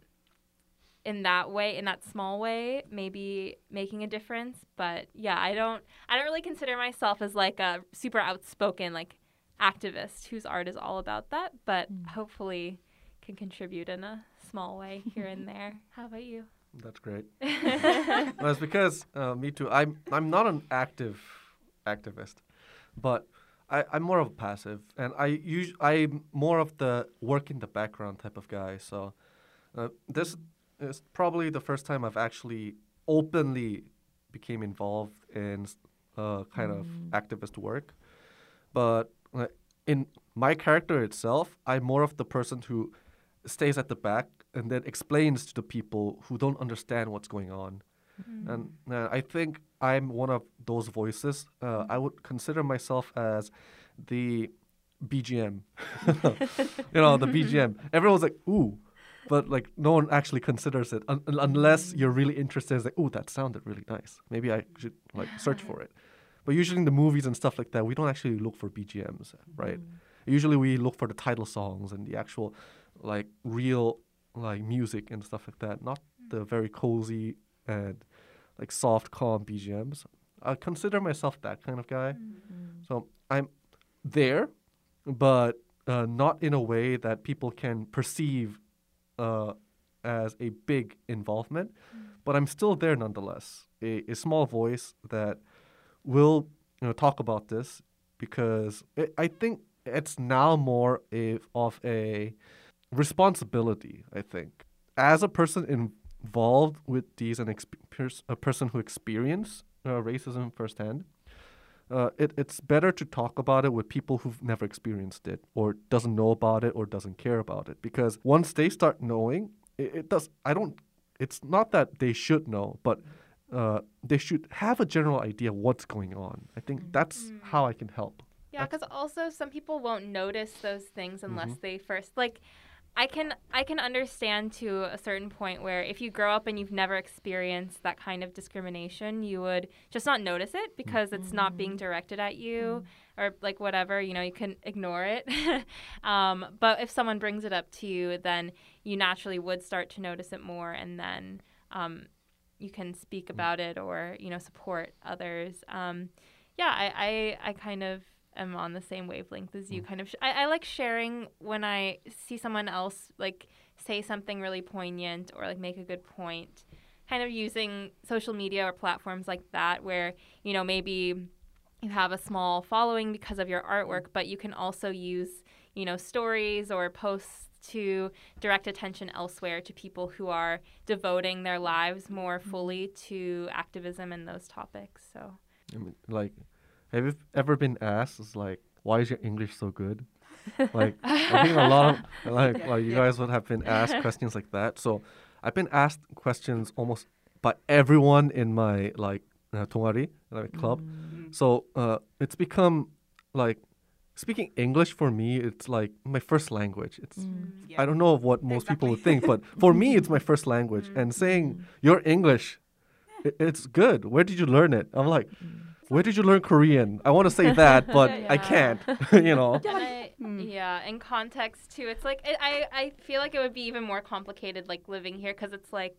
[SPEAKER 5] in that way, in that small way, maybe making a difference. But yeah, I don't, I don't really consider myself as like a super outspoken like activist whose art is all about that. But
[SPEAKER 2] Mm.
[SPEAKER 5] hopefully, can contribute in a small way here and there. How about you?
[SPEAKER 4] That's great. well, it's because uh, me too. I'm I'm not an active activist, but I, I'm more of a passive, and I us- I'm more of the work in the background type of guy. So uh, this is probably the first time I've actually openly became involved in uh, kind of
[SPEAKER 2] Mm.
[SPEAKER 4] activist work. But uh, in my character itself, I'm more of the person who stays at the back and then explains to the people who don't understand what's going on. And uh, I think I'm one of those voices. Uh, I would consider myself as the BGM. you know, the BGM. Everyone's like, ooh. But like no one actually considers it un- un- unless you're really interested. It's like, oh, that sounded really nice. Maybe I should like search for it. But usually in the movies and stuff like that, we don't actually look for BGMs, right? Mm-hmm. Usually we look for the title songs and the actual like real like music and stuff like that, not the mm. very cozy and like soft, calm BGMs. I consider myself that kind of guy. Mm-hmm. So I'm there, but uh, not in a way that people can perceive uh, as a big involvement. But I'm still there nonetheless. A, a small voice that will you know talk about this because it, I think it's now more a, of a responsibility. I think as a person involved with these and exp- pers- a person who experience uh, racism firsthand, uh, it, it's better to talk about it with people who've never experienced it or doesn't know about it or doesn't care about it because once they start knowing, it, it does. I don't. It's not that they should know, but uh, they should have a general idea of what's going on. I think that's how I can help.
[SPEAKER 5] Yeah, because also some people won't notice those things unless
[SPEAKER 4] Mhm.
[SPEAKER 5] they first like. I can I can understand to a certain point where if you grow up and you've never experienced that kind of discrimination, you would just not notice it because it's not being directed at you or like whatever. You know, you can ignore it. um, but if someone brings it up to you, then you naturally would start to notice it more, and then um, you can speak about it or you know support others. Um, yeah, I, I I kind of am on the same wavelength as you. Mm. Kind of, sh- I, I like sharing when I see someone else like say something really poignant or like make a good point. Kind of using social media or platforms like that, where you know maybe you have a small following because of your artwork, but you can also use you know stories or posts to direct attention elsewhere to people who are devoting their lives more mm-hmm. fully to activism and those topics. So,
[SPEAKER 4] like, have you ever been asked, like, why is your English so good? like, I think a lot of, like, you guys would have been asked questions like that. So I've been asked questions almost by everyone in my, like, uh, dongari, club.
[SPEAKER 3] Mm.
[SPEAKER 4] So uh, it's become, like, speaking English for me, it's like my first language. It's
[SPEAKER 3] mm, yeah.
[SPEAKER 4] I don't know what most exactly. people would think, but for me, it's my first language.
[SPEAKER 3] Mm.
[SPEAKER 4] And saying mm. your English, it, it's good. Where did you learn it? I'm like. Mm where did you learn Korean? I want to say that, but I
[SPEAKER 5] Yeah.
[SPEAKER 4] can't. you know.
[SPEAKER 5] and I,
[SPEAKER 3] Hmm.
[SPEAKER 5] yeah, in context too, it's like it, I I feel like it would be even more complicated like living here because it's like.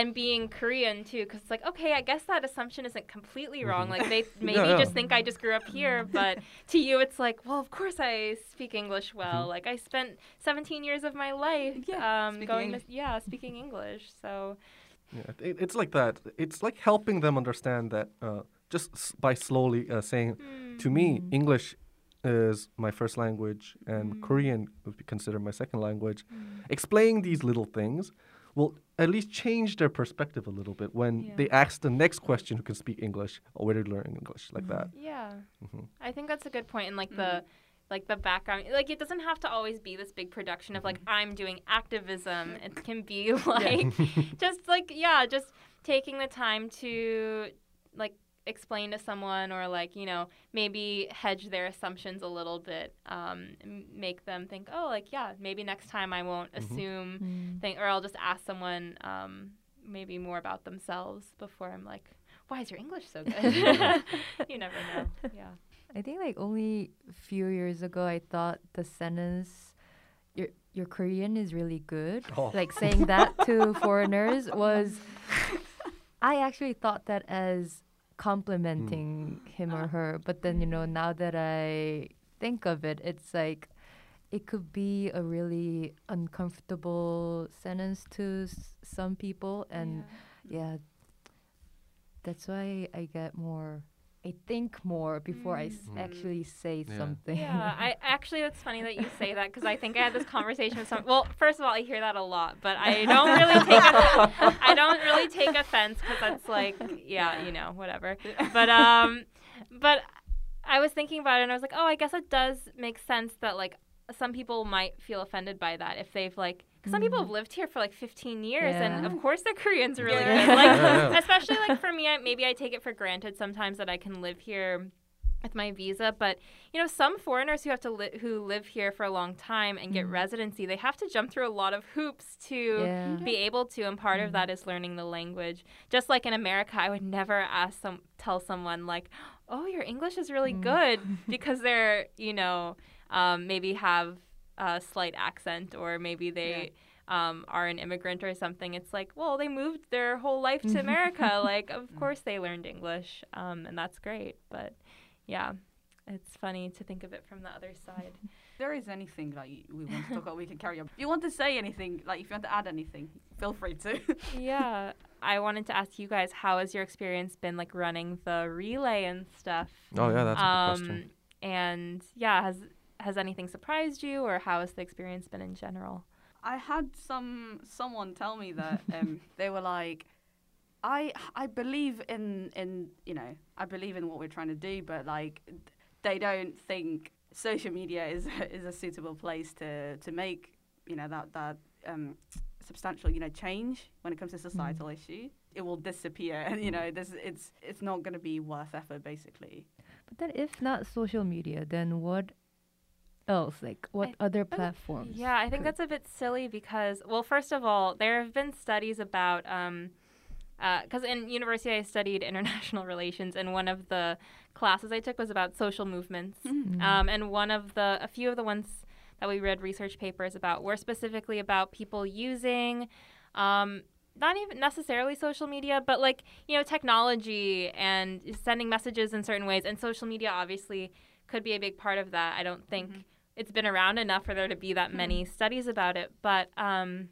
[SPEAKER 5] And being Korean too, because it's like, okay, I guess that assumption isn't completely wrong. Like they maybe
[SPEAKER 4] Mm-hmm. yeah.
[SPEAKER 5] just think I just grew up here, but to you, it's like, well, of course I speak English well.
[SPEAKER 4] Mm-hmm.
[SPEAKER 5] Like I spent 17 years of my life,
[SPEAKER 3] Yeah,
[SPEAKER 5] um, going
[SPEAKER 3] English.
[SPEAKER 5] to yeah, speaking English. So
[SPEAKER 4] Yeah, it, it's like that. It's like helping them understand that uh, just by slowly uh, saying, to me,
[SPEAKER 2] Mm.
[SPEAKER 4] English is my first language and
[SPEAKER 5] Mm.
[SPEAKER 4] Korean would be considered my second language.
[SPEAKER 5] Mm.
[SPEAKER 4] Explaining these little things will at least change their perspective a little bit when
[SPEAKER 5] Yeah.
[SPEAKER 4] they ask the next question who can speak English or where they learn English like that.
[SPEAKER 5] yeah.
[SPEAKER 4] hmm
[SPEAKER 5] I think that's a good point. And like the like the background, like it doesn't have to always be this big production of like I'm doing activism. It can be like just like yeah, just taking the time to like explain to someone or like you know maybe hedge their assumptions a little bit um make them think oh like yeah maybe next time i won't assume
[SPEAKER 2] Mm.
[SPEAKER 5] think or i'll just ask someone um maybe more about themselves before i'm like why is your english so good you never know yeah
[SPEAKER 2] I think like only a few years ago I thought the sentence your your Korean is really good.
[SPEAKER 4] Oh.
[SPEAKER 2] Like saying that to foreigners was I actually thought that as complimenting mm. him or ah. her. But then, you know, now that I think of it, it's like it could be a really uncomfortable sentence to s- some people and yeah, that's why I get more I think more before I s-
[SPEAKER 3] Mm.
[SPEAKER 2] actually say
[SPEAKER 4] Yeah.
[SPEAKER 2] something.
[SPEAKER 5] Yeah, I actually it's funny that you say that because I think I had this conversation with some. Well, first of all, I hear that a lot, but I don't really take it. I don't really take offense because that's like, yeah, you know, whatever. But um, but I was thinking about it and I was like, oh, I guess it does make sense that like some people might feel offended by that if they've like. 'Cause some people have mm. lived here for like 15 years, and of course their Korean's are really
[SPEAKER 3] Yeah.
[SPEAKER 5] good. Like,
[SPEAKER 4] Yeah, yeah.
[SPEAKER 5] especially like for me, I, maybe I take it for granted sometimes that I can live here with my visa, but you know, some foreigners who have to li- who live here for a long time and get mm. residency, they have to jump through a lot of hoops to
[SPEAKER 2] Yeah.
[SPEAKER 5] be mm-hmm. able to, and part of that mm-hmm. is learning the language. Just like in America, I would never ask some tell someone like, "Oh, your English is really mm. good," because they're you know um, maybe have a slight accent or maybe they. Um, are an immigrant or something, it's like, well, they moved their whole life to America. like, of course they learned English, um, and that's great. But yeah, it's funny to think of it from the other side.
[SPEAKER 3] If there is anything like we want to talk about, we can carry on. If you want to say anything, like if you want to add anything, feel free to.
[SPEAKER 5] yeah, I wanted to ask you guys, how has your experience been like running the relay and stuff?
[SPEAKER 4] Oh yeah, that's a good
[SPEAKER 5] um,
[SPEAKER 4] question.
[SPEAKER 5] and yeah, has has anything surprised you, or how has the experience been in general?
[SPEAKER 3] I had some someone tell me that um, they were like, I I believe in in you know I believe in what we're trying to do, but like they don't think social media is is a suitable place to to make you know that that um, substantial you know change when it comes to societal issue. It will disappear, and you know this it's it's not going to be worth effort basically.
[SPEAKER 2] But then if not social media, then what else? Like what
[SPEAKER 5] I-
[SPEAKER 2] other platforms?
[SPEAKER 5] Yeah, I think
[SPEAKER 2] could-
[SPEAKER 5] that's a bit silly because, well, first of all, there have been studies about, because in university I studied international relations, and one of the classes I took was about social movements.
[SPEAKER 2] Mm.
[SPEAKER 5] Um, and one of the, a few of the ones that we read research papers about were specifically about people using um, not even necessarily social media, but like, you know, technology and sending messages in certain ways. And social media obviously could be a big part of that. I don't think
[SPEAKER 3] Mhm.
[SPEAKER 5] It's been around enough for there to be that many studies about it. But um,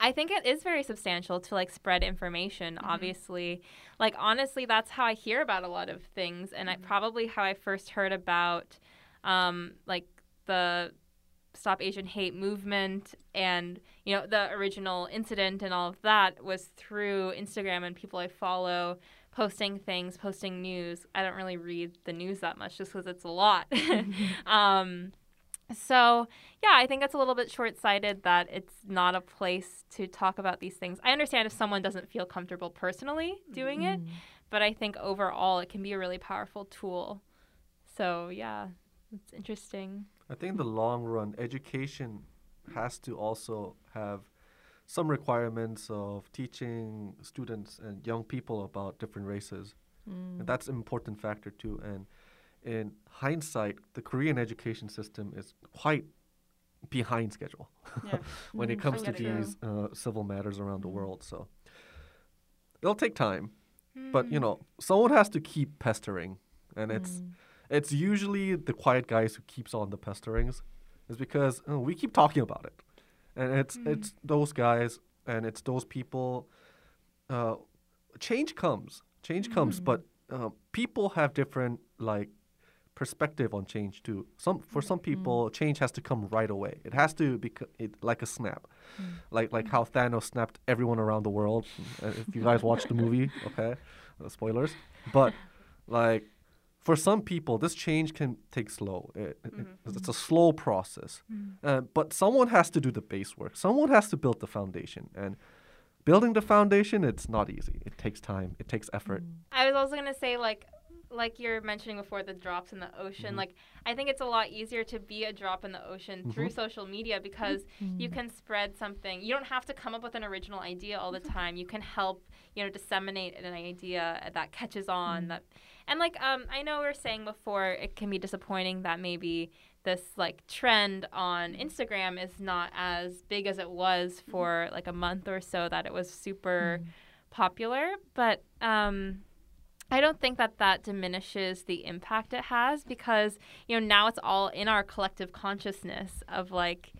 [SPEAKER 5] I think it is very substantial to like spread information, obviously. Like, honestly, that's how I hear about a lot of things. And I probably how I first heard about um, like the Stop Asian Hate movement and you know the original incident and all of that was through Instagram and people I follow posting things, posting news. I don't really read the news that much just because it's a lot. um, so yeah, I think it's a little bit short-sighted that it's not a place to talk about these things. I understand if someone doesn't feel comfortable personally doing it,
[SPEAKER 2] Mm.
[SPEAKER 5] but I think overall it can be a really powerful tool. So yeah, it's interesting.
[SPEAKER 4] I think in the long run, education has to also have some requirements of teaching students and young people about different races.
[SPEAKER 2] Mm.
[SPEAKER 4] And that's an important factor too. And in hindsight, the Korean education system is quite behind schedule
[SPEAKER 3] Yeah.
[SPEAKER 4] when it
[SPEAKER 2] Mm,
[SPEAKER 4] comes to these uh, civil matters around the
[SPEAKER 2] Mm.
[SPEAKER 4] world. So it'll take time, but you
[SPEAKER 5] Mm.
[SPEAKER 4] know, someone has to keep pestering, and it's
[SPEAKER 2] Mm.
[SPEAKER 4] it's usually the quiet guys who keeps on the pesterings is because uh, we keep talking about it and it's
[SPEAKER 5] Mhm.
[SPEAKER 4] it's those guys and it's those people uh, change comes change comes
[SPEAKER 2] Mhm.
[SPEAKER 4] but uh, people have different like perspective on change too some for some people change has to come right away it has to be it, like a snap
[SPEAKER 2] Mm.
[SPEAKER 4] like like how Thanos snapped everyone around the world Uh, if you guys watched the movie okay uh, spoilers but like for some people, this change can take slow. It, it-
[SPEAKER 3] Mhm.
[SPEAKER 4] It's a slow process.
[SPEAKER 5] Mm.
[SPEAKER 4] Uh, but someone has to do the base work. Someone has to build the foundation. And building the foundation, it's not easy. It takes time. It takes effort.
[SPEAKER 2] Mm.
[SPEAKER 5] I was also gonna say like like you're mentioning before the drops in the ocean.
[SPEAKER 4] Mhm.
[SPEAKER 5] Like I think it's a lot easier to be a drop in the ocean through
[SPEAKER 4] Mhm.
[SPEAKER 5] social media because you
[SPEAKER 2] Mm.
[SPEAKER 5] can spread something. You don't have to come up with an original idea all the time. You can help, you know, disseminate an idea that catches on
[SPEAKER 2] Mm.
[SPEAKER 5] that and like um I know we are saying before it can be disappointing that maybe this like trend on Instagram is not as big as it was for like a month or so that it was super popular, but um, I don't think that that diminishes the impact it has because you know now it's all in our collective consciousness of like,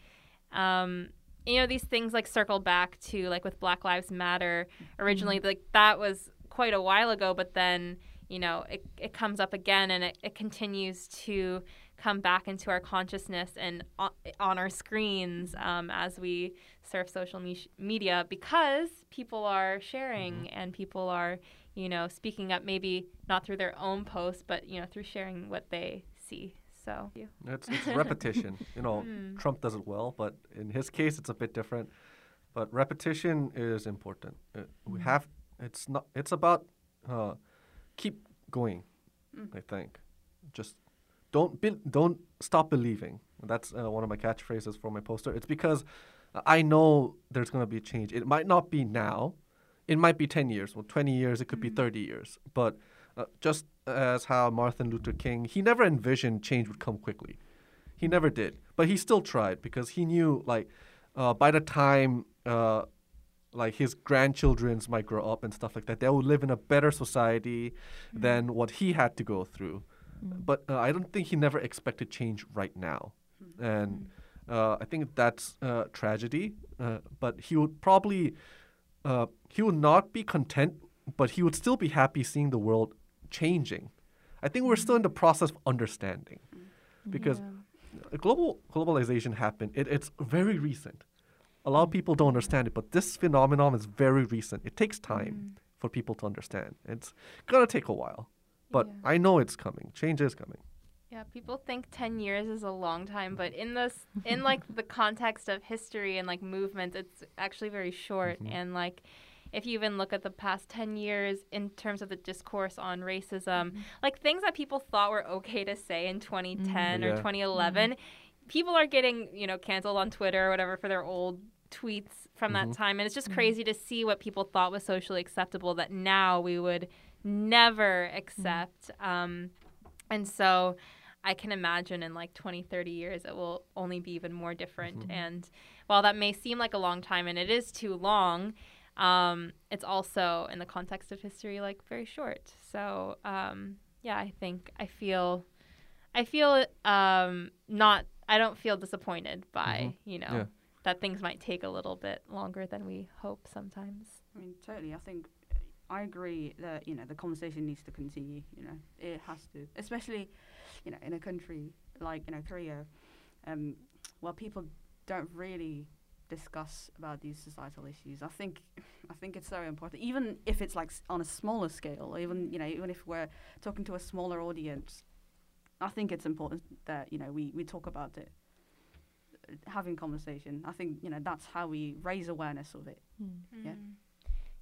[SPEAKER 5] um, you know, these things like circle back to like with Black Lives Matter originally, like that was quite a while ago, but then you know it it comes up again and it, it continues to come back into our consciousness and on, on our screens um, as we surf social me- media because people are sharing and people are you know speaking up maybe not through their own posts but you know through sharing what they see so
[SPEAKER 4] It's, it's repetition. You know,
[SPEAKER 5] Mm.
[SPEAKER 4] Trump does it well, but in his case, it's a bit different. But repetition is important. Uh, we
[SPEAKER 2] Mm.
[SPEAKER 4] have. It's not. It's about uh, keep going.
[SPEAKER 3] Mm.
[SPEAKER 4] I think. Just don't be, don't stop believing. That's uh, one of my catchphrases for my poster. It's because I know there's going to be a change. It might not be now. It might be 10 years or 20 years. It could be
[SPEAKER 5] Mhm.
[SPEAKER 4] 30 years. But uh, just as how Martin Luther King, he never envisioned change would come quickly. He never did. But he still tried because he knew, like, uh, by the time, uh, like, his grandchildrens might grow up and stuff like that, they will live in a better society than what he had to go through.
[SPEAKER 2] Mm.
[SPEAKER 4] But uh, I don't think he never expected change right now. And uh, I think that's uh, tragedy. Uh, but he would probably, uh, he would not be content, but he would still be happy seeing the world changing. I think we're still in the process of understanding because uh, global globalization happened. It, it's very recent. A lot of people don't understand it, but this phenomenon is very recent. It takes time for people to understand. It's gonna take a while, but
[SPEAKER 5] Yeah.
[SPEAKER 4] I know it's coming. Change is coming.
[SPEAKER 5] Yeah, people think 10 years is a long time, but in this in like the context of history and like movements, it's actually very short
[SPEAKER 4] Mhm.
[SPEAKER 5] and like if you even look at the past 10 years in terms of the discourse on racism, like things that people thought were okay to say in 2010 or
[SPEAKER 4] Yeah.
[SPEAKER 5] 2011, people are getting, you know, canceled on Twitter or whatever for their old tweets from that
[SPEAKER 4] Mhm.
[SPEAKER 5] time and it's just
[SPEAKER 2] Mhm.
[SPEAKER 5] crazy to see what people thought was socially acceptable that now we would never accept um, and so I can imagine in like 20, 30 years it will only be even more different.
[SPEAKER 4] Mhm.
[SPEAKER 5] And while that may seem like a long time, and it is too long, um, it's also in the context of history like very short. So um, yeah, I think I feel I feel um, not I don't feel disappointed by
[SPEAKER 4] Mhm.
[SPEAKER 5] you know
[SPEAKER 4] Yeah.
[SPEAKER 5] that things might take a little bit longer than we hope sometimes.
[SPEAKER 3] I mean, totally. I think I agree that you know the conversation needs to continue. You know, it has to, especially you know in a country like you know Korea, um, where people don't really discuss about these societal issues. I think I think it's so important, even if it's like on a smaller scale, even you know even if we're talking to a smaller audience. I think it's important that you know we, we talk about it, uh, having conversation. I think you know that's how we raise awareness of it. Yeah.
[SPEAKER 5] Mm.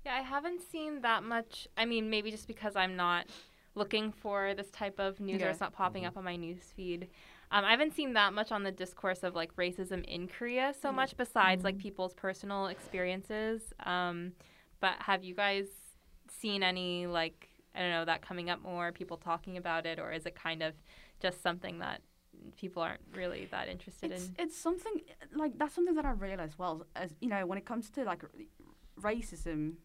[SPEAKER 5] Yeah, I haven't seen that much. I mean, maybe just because I'm not looking for this type of news or it's not popping
[SPEAKER 4] Mhm.
[SPEAKER 5] up on my news feed. Um, I haven't seen that much on the discourse of like racism in Korea so
[SPEAKER 3] Mhm.
[SPEAKER 5] much besides like
[SPEAKER 2] Mhm.
[SPEAKER 5] people's personal experiences. Um, but have you guys seen any like I don't know that coming up more, people talking about it, or is it kind of just something that people aren't really that interested
[SPEAKER 3] it's,
[SPEAKER 5] in?
[SPEAKER 3] It's something like that's something that I realize well as you know when it comes to like r- racism.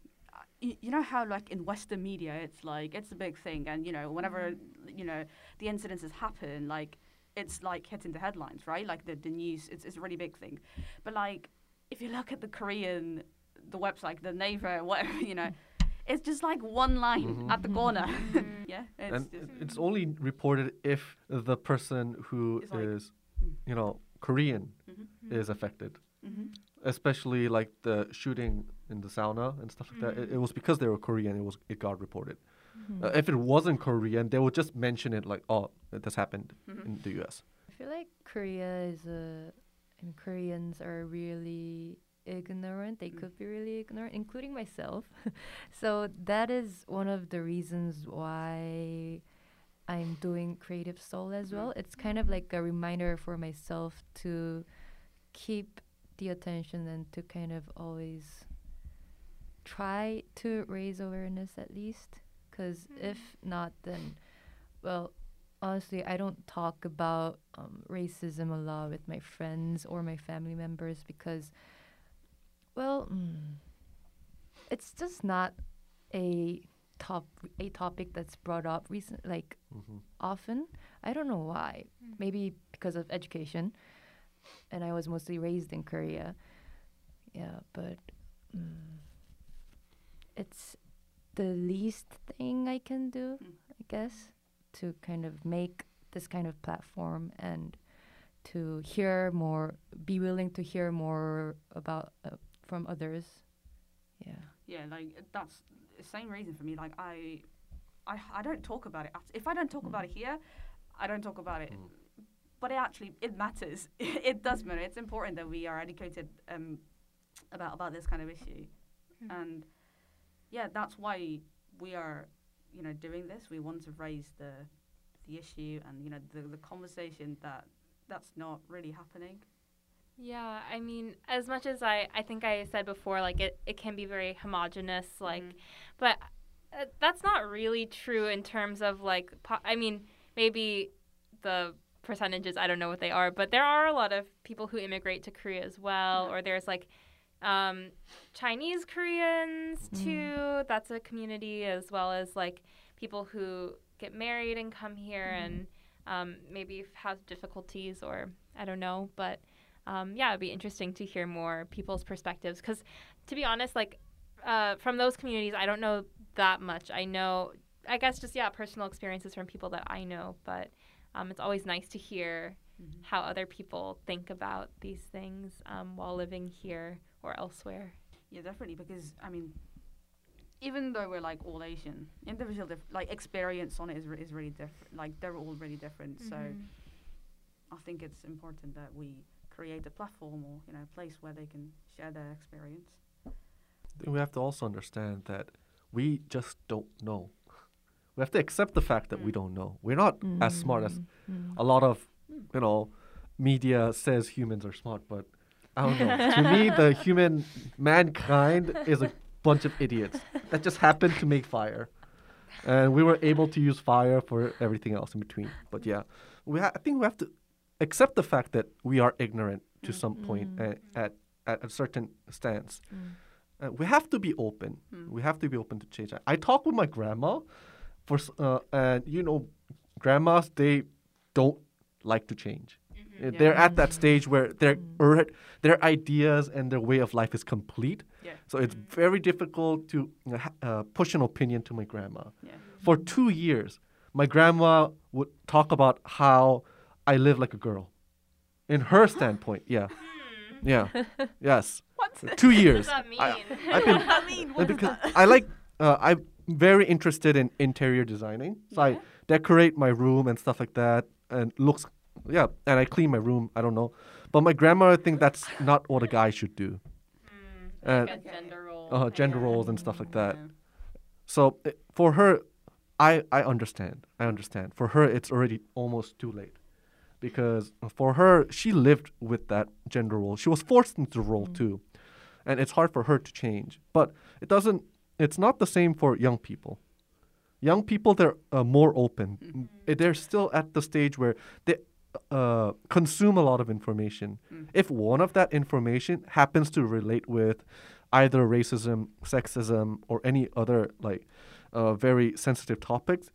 [SPEAKER 3] You, you know how like in Western media it's like it's a big thing and you know whenever you know the incidences happen like it's like hitting the headlines right like the, the news it's, it's a really big thing but like if you look at the Korean the website the Naver whatever you know it's just like one line
[SPEAKER 4] Mhm.
[SPEAKER 3] at the corner
[SPEAKER 5] Mm.
[SPEAKER 3] yeah it's
[SPEAKER 4] and
[SPEAKER 3] just,
[SPEAKER 4] it's only reported if the person who
[SPEAKER 3] Is like-
[SPEAKER 4] is,
[SPEAKER 3] Hmm.
[SPEAKER 4] you know, Korean
[SPEAKER 3] Mhm.
[SPEAKER 4] is affected.
[SPEAKER 3] Mhm.
[SPEAKER 4] Especially like the shooting in the sauna and stuff like that. It, it was because they were Korean. It was it got reported.
[SPEAKER 2] Mm-hmm.
[SPEAKER 4] Uh, if it wasn't Korean, they would just mention it like, oh, this happened
[SPEAKER 3] Mhm.
[SPEAKER 4] in the U.S.
[SPEAKER 2] I feel like Korea is a, and Koreans are really ignorant. They
[SPEAKER 3] Mm.
[SPEAKER 2] could be really ignorant, including myself. so that is one of the reasons why I'm doing Creative Soul as well. It's kind of like a reminder for myself to keep the attention and to kind of always try to raise awareness at least. Because if not, then, well, honestly, I don't talk about um, racism a lot with my friends or my family members because, well, mm, it's just not a top a topic that's brought up recent like
[SPEAKER 4] Mm-hmm.
[SPEAKER 2] often. I don't know why. Maybe because of education, and I was mostly raised in Korea. Yeah, but mm, it's the least thing I can do,
[SPEAKER 3] Mm.
[SPEAKER 2] I guess, to kind of make this kind of platform and to hear more, be willing to hear more about uh, from others. Yeah.
[SPEAKER 3] yeah like that's the same reason for me like i i, I don't talk about it if i don't talk about it here i don't talk about it
[SPEAKER 4] Mm.
[SPEAKER 3] But it actually it matters. It does matter. It's important that we are educated um about about this kind of issue.
[SPEAKER 5] Mm.
[SPEAKER 3] and yeah that's why we are you know doing this. We want to raise the the issue and you know the, the conversation that that's not really happening.
[SPEAKER 5] Yeah, I mean, as much as I, I think I said before, like it, it can be very homogenous, like,
[SPEAKER 3] Mhm.
[SPEAKER 5] but uh, that's not really true in terms of like, po- I mean, maybe the percentages, I don't know what they are, but there are a lot of people who immigrate to Korea as well,
[SPEAKER 3] Yeah.
[SPEAKER 5] or there's like um, Chinese Koreans
[SPEAKER 2] Mm.
[SPEAKER 5] too. That's a community as well as like people who get married and come here
[SPEAKER 2] Mhm.
[SPEAKER 5] and um, maybe have difficulties or I don't know, but um, yeah, it'd be interesting to hear more people's perspectives because, to be honest, like uh, from those communities, I don't know that much. I know, I guess, just yeah, personal experiences from people that I know, but um, it's always nice to hear
[SPEAKER 3] Mhm.
[SPEAKER 5] how other people think about these things um, while living here or elsewhere.
[SPEAKER 3] Yeah, definitely. Because I mean, even though we're like all Asian, individual dif- like experience on it is re- is really different. Like they're all really different. So
[SPEAKER 5] Mhm.
[SPEAKER 3] I think it's important that we create a platform or you know a place where they can share their experience.
[SPEAKER 4] Then we have to also understand that we just don't know. We have to accept the fact that we
[SPEAKER 3] Mm.
[SPEAKER 4] don't know. We're not as smart as
[SPEAKER 2] Mm.
[SPEAKER 4] a lot of,
[SPEAKER 3] Mm.
[SPEAKER 4] you know, media says humans are smart, but I don't know. to me, the human mankind is a bunch of idiots that just happened to make fire, and we were able to use fire for everything else in between. But yeah, we ha- I think we have to accept the fact that we are ignorant to
[SPEAKER 3] Mm.
[SPEAKER 4] some point
[SPEAKER 2] Mm.
[SPEAKER 4] a- at at a certain stance
[SPEAKER 2] Mm.
[SPEAKER 4] Uh, we have to be open. We have to be open to change. I, I talk with my grandma, for uh, and you know, grandmas they don't like to change. Uh, They're at that stage where their alre- their ideas and their way of life is complete.
[SPEAKER 3] Yeah.
[SPEAKER 4] So it's very difficult to uh, uh, push an opinion to my grandma.
[SPEAKER 3] Yeah.
[SPEAKER 4] For two years, my grandma would talk about how I live like a girl. In her standpoint, yeah. Yeah. Yes.
[SPEAKER 3] What's
[SPEAKER 4] Two years.
[SPEAKER 5] What does that mean?
[SPEAKER 4] I, I've been,
[SPEAKER 3] I mean, what is
[SPEAKER 4] because
[SPEAKER 3] that?
[SPEAKER 4] I like, uh, I'm very interested in interior designing. So I decorate my room and stuff like that, and looks, yeah, and I clean my room. I don't know, but my grandma, I think that's not what a guy should do. And
[SPEAKER 5] Like a gender role.
[SPEAKER 4] uh, gender
[SPEAKER 5] yeah.
[SPEAKER 4] roles and stuff like that.
[SPEAKER 3] Yeah.
[SPEAKER 4] So uh, for her, I I understand. I understand. For her, it's already almost too late, because for her, she lived with that gender role. She was forced into the role too, and it's hard for her to change. But it doesn't. It's not the same for young people. Young people, they're uh, more open. Uh, They're still at the stage where they uh, consume a lot of information. If one of that information happens to relate with either racism, sexism, or any other like uh, very sensitive topics,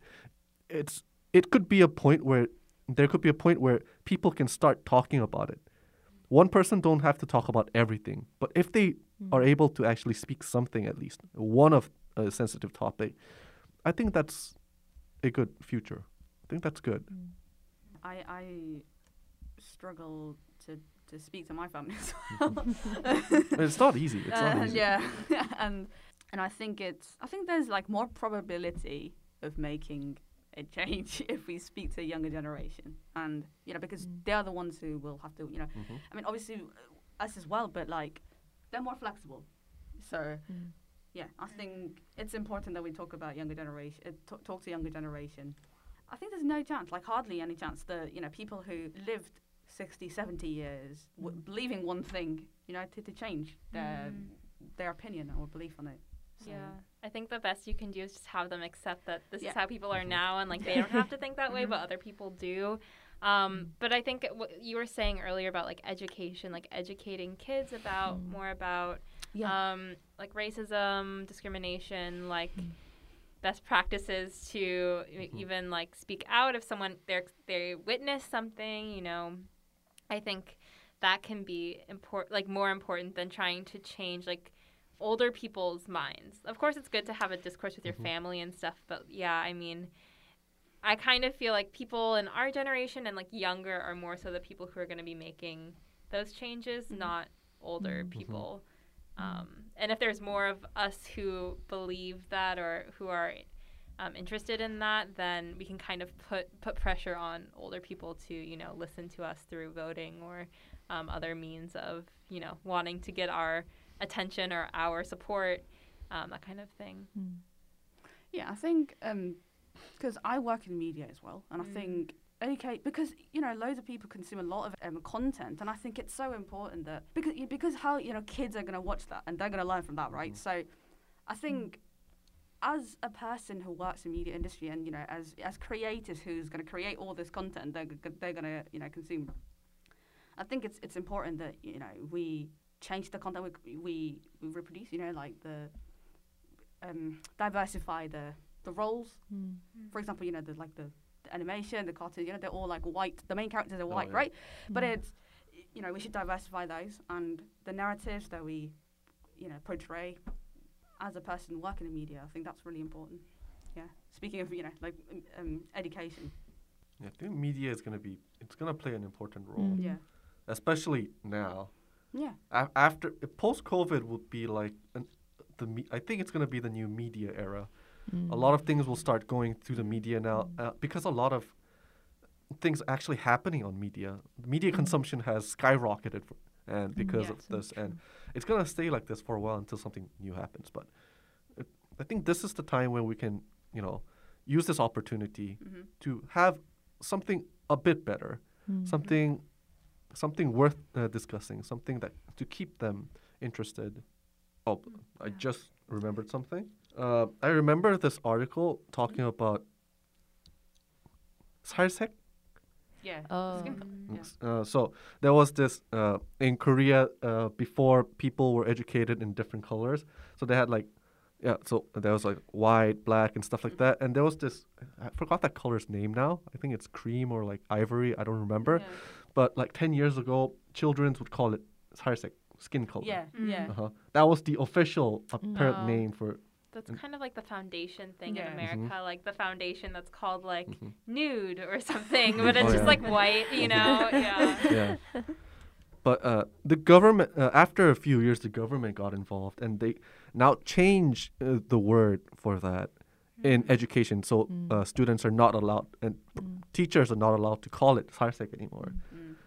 [SPEAKER 4] it's it could be a point where there could be a point where people can start talking about it. One person don't have to talk about everything, but if they are able to actually speak something at least one of a sensitive topic, I think that's a good future. I think that's good.
[SPEAKER 3] I I struggle to to speak to my family as well.
[SPEAKER 4] it's not easy. It's not
[SPEAKER 3] Uh,
[SPEAKER 4] easy.
[SPEAKER 3] Yeah, and and I think it's I think there's like more probability of making a change if we speak to a younger generation, and you know because they're the ones who will have to you know
[SPEAKER 4] Mhm.
[SPEAKER 3] I mean obviously uh, us as well, but like they're more flexible, so. Yeah, I think it's important that we talk about younger generation, uh, t- talk to younger generation. I think there's no chance, like hardly any chance that, you know, people who lived 60, 70 years w- believing one thing, you know, to, to change their,
[SPEAKER 5] Mm.
[SPEAKER 3] their opinion or belief on it. So,
[SPEAKER 5] Yeah, I think the best you can do is just have them accept that this
[SPEAKER 3] Yeah.
[SPEAKER 5] is how people are mm-hmm. now, and like they don't have to think that way, mm-hmm. but other people do. Um, mm-hmm. but I think what you were saying earlier about like education, like educating kids about more about
[SPEAKER 3] Yeah.
[SPEAKER 5] um, like racism, discrimination, like best practices to e- even like speak out if someone they they witness something. You know, I think that can be important, like more important than trying to change like older people's minds. Of course, it's good to have a discourse with your family and stuff, but yeah, I mean. I kind of feel like people in our generation and like younger are more so the people who are going to be making those changes, not older people. Um, and if there's more of us who believe that or who are um, interested in that, then we can kind of put put pressure on older people to you know listen to us through voting or um, other means of you know wanting to get our attention or our support, um, that kind of thing.
[SPEAKER 3] Yeah, I think because I work in media as well, and I
[SPEAKER 5] Mm.
[SPEAKER 3] think educate because you know loads of people consume a lot of um, content, and I think it's so important that because because how you know kids are going to watch that and they're going to learn from that, right? So, I think as a person who works in media industry and you know as as creators who's going to create all this content, they're they're going to you know consume. I think it's it's important that you know we change the content we we, we reproduce. You know, like the um, diversify the the roles. For example, you know, the like the, the animation, the cartoon, you know, they're all like white. The main characters are white,
[SPEAKER 4] yeah.
[SPEAKER 3] right? But it's you know, we should diversify those and the narratives that we you know portray as a person working in media. I think that's really important. Yeah. Speaking of you know like um, um, education.
[SPEAKER 4] Yeah, I think media is gonna be it's gonna play an important role,
[SPEAKER 2] Mm.
[SPEAKER 3] Yeah.
[SPEAKER 4] especially now.
[SPEAKER 3] Yeah.
[SPEAKER 4] A- after post COVID would be like an, the me- I think it's gonna be the new media era. A lot of things will start going through the media now uh, because a lot of things actually happening on media. Media consumption has skyrocketed, f- and because
[SPEAKER 3] Yeah.
[SPEAKER 4] of this, and it's gonna stay like this for a while until something new happens. But it, I think this is the time when we can, you know, use this opportunity
[SPEAKER 3] Mm-hmm.
[SPEAKER 4] to have something a bit better, something, something worth uh, discussing, something that to keep them interested. Oh, I just remembered something. Uh, I remember this article talking about 살색.
[SPEAKER 3] Yeah.
[SPEAKER 2] Oh.
[SPEAKER 3] Skin color.
[SPEAKER 5] Mm.
[SPEAKER 3] Yeah.
[SPEAKER 4] S- Uh, so there was this uh, in Korea uh, before people were educated in different colors. So they had like, yeah. So there was like white, black, and stuff like that. And there was this, I forgot that color's name now. I think it's cream or like ivory. I don't remember.
[SPEAKER 3] Yeah.
[SPEAKER 4] But like ten years ago, children would call it salsaek, skin color.
[SPEAKER 3] Yeah.
[SPEAKER 5] Mm.
[SPEAKER 3] Yeah.
[SPEAKER 4] Uh-huh. That was the official apparent
[SPEAKER 5] Oh.
[SPEAKER 4] name for.
[SPEAKER 5] That's kind of like the foundation thing
[SPEAKER 3] Yeah.
[SPEAKER 5] in
[SPEAKER 3] Mhm.
[SPEAKER 5] America, like the foundation that's called like
[SPEAKER 4] Mhm.
[SPEAKER 5] nude or something, but it's
[SPEAKER 4] Oh,
[SPEAKER 5] just
[SPEAKER 4] yeah.
[SPEAKER 5] like white, you know? yeah.
[SPEAKER 4] yeah. But uh, the government, uh, after a few years, the government got involved and they now change uh, the word for that in education. So
[SPEAKER 2] Mm.
[SPEAKER 4] uh, students are not allowed, and p-
[SPEAKER 2] Mm.
[SPEAKER 4] teachers are not allowed to call it salsaek anymore.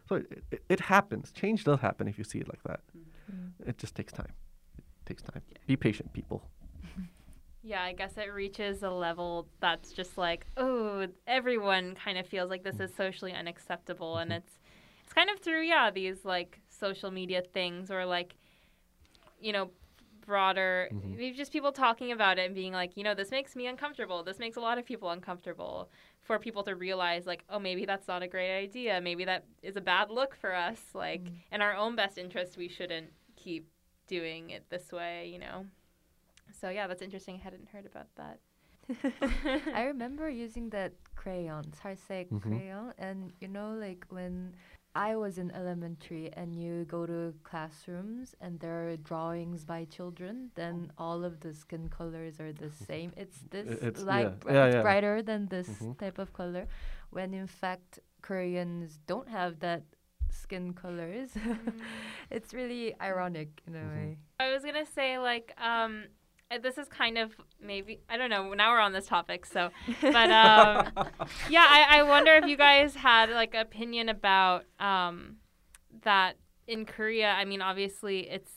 [SPEAKER 4] So it, it, it happens. Change does happen if you see it like that.
[SPEAKER 2] Mm.
[SPEAKER 4] It just takes time. It takes time. Be patient, people.
[SPEAKER 5] Yeah, I guess it reaches a level that's just like, oh, everyone kind of feels like this is socially unacceptable, and it's it's kind of through yeah these like social media things or like, you know, broader
[SPEAKER 4] Mhm.
[SPEAKER 5] maybe just people talking about it and being like, you know, this makes me uncomfortable. This makes a lot of people uncomfortable. For people to realize like, oh, maybe that's not a great idea. Maybe that is a bad look for us. Like
[SPEAKER 2] Mm.
[SPEAKER 5] in our own best interest, we shouldn't keep doing it this way. You know. So yeah, that's interesting. I hadn't heard about that.
[SPEAKER 2] I remember using that crayon, salsaek
[SPEAKER 4] Mhm.
[SPEAKER 2] crayon, and you know, like when I was in elementary and you go to classrooms and there are drawings by children, then all of the skin colors are the same. It's this
[SPEAKER 4] it's-
[SPEAKER 2] light,
[SPEAKER 4] yeah.
[SPEAKER 2] bri-
[SPEAKER 4] Yeah,
[SPEAKER 2] it's
[SPEAKER 4] yeah.
[SPEAKER 2] brighter than this
[SPEAKER 4] Mhm.
[SPEAKER 2] type of color, when in fact Koreans don't have that skin colors. it's really ironic in a
[SPEAKER 4] Mhm.
[SPEAKER 2] way.
[SPEAKER 5] I was gonna say like um, this is kind of maybe I don't know. Now we're on this topic, so but um, yeah, I, I wonder if you guys had like opinion about um, that in Korea. I mean, obviously, it's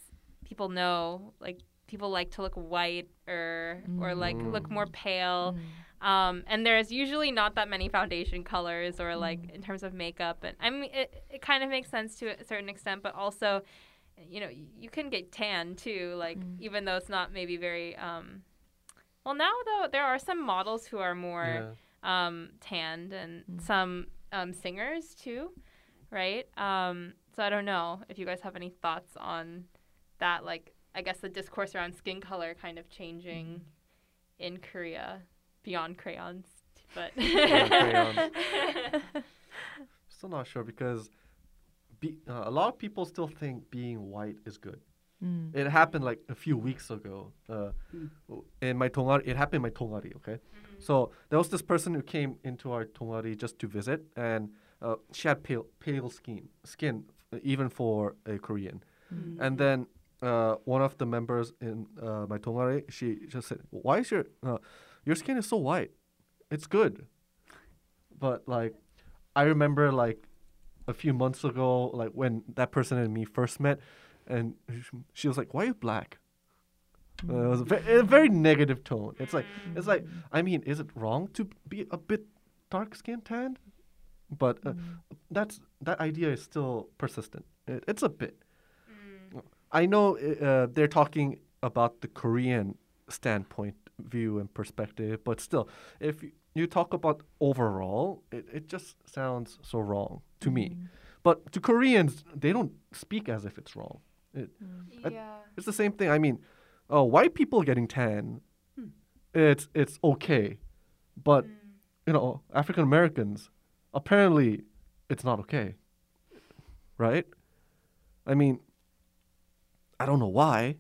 [SPEAKER 5] people know like people like to look white or or like look more pale.
[SPEAKER 2] Mm.
[SPEAKER 5] Um, and there's usually not that many foundation colors or like
[SPEAKER 2] Mm.
[SPEAKER 5] in terms of makeup. And I mean, it, it kind of makes sense to a certain extent, but also, you know, you can get tan too, like
[SPEAKER 2] Mm.
[SPEAKER 5] even though it's not maybe very, um, well, now though, there are some models who are more um, tanned and
[SPEAKER 2] Mm.
[SPEAKER 5] some um, singers too, right? Um, so I don't know if you guys have any thoughts on that, like, I guess the discourse around skin color kind of changing in Korea beyond crayons, but
[SPEAKER 4] Beyond Still not sure because be, uh, a lot of people still think being white is good.
[SPEAKER 2] Mm.
[SPEAKER 4] It happened like a few weeks ago. Uh,
[SPEAKER 3] Mm.
[SPEAKER 4] in my dongari, it happened in my dongari. Okay, so there was this person who came into our dongari just to visit, and uh, she had pale pale skin, skin uh, even for a Korean.
[SPEAKER 3] Mm.
[SPEAKER 4] And then uh, one of the members in uh, my dongari, she just said, "Why is your uh, your skin is so white? It's good." But like, I remember like a few months ago, like when that person and me first met, and she was like, "Why are you black?" Uh, it was a, ve- a very negative tone. It's like it's like I mean, is it wrong to be a bit dark skinned tanned? But uh, that's that idea is still persistent. It, it's a bit. I know uh, they're talking about the Korean standpoint, view, and perspective, but still, if y- you talk about overall, it, it just sounds so wrong to me. Mm. But to Koreans, they don't speak as if it's wrong. It, mm. I-
[SPEAKER 5] yeah.
[SPEAKER 4] it's the same thing. I mean, oh, white people getting tan, hmm. it's it's okay, but mm. you know, African Americans, apparently, it's not okay, right? I mean, I don't know why.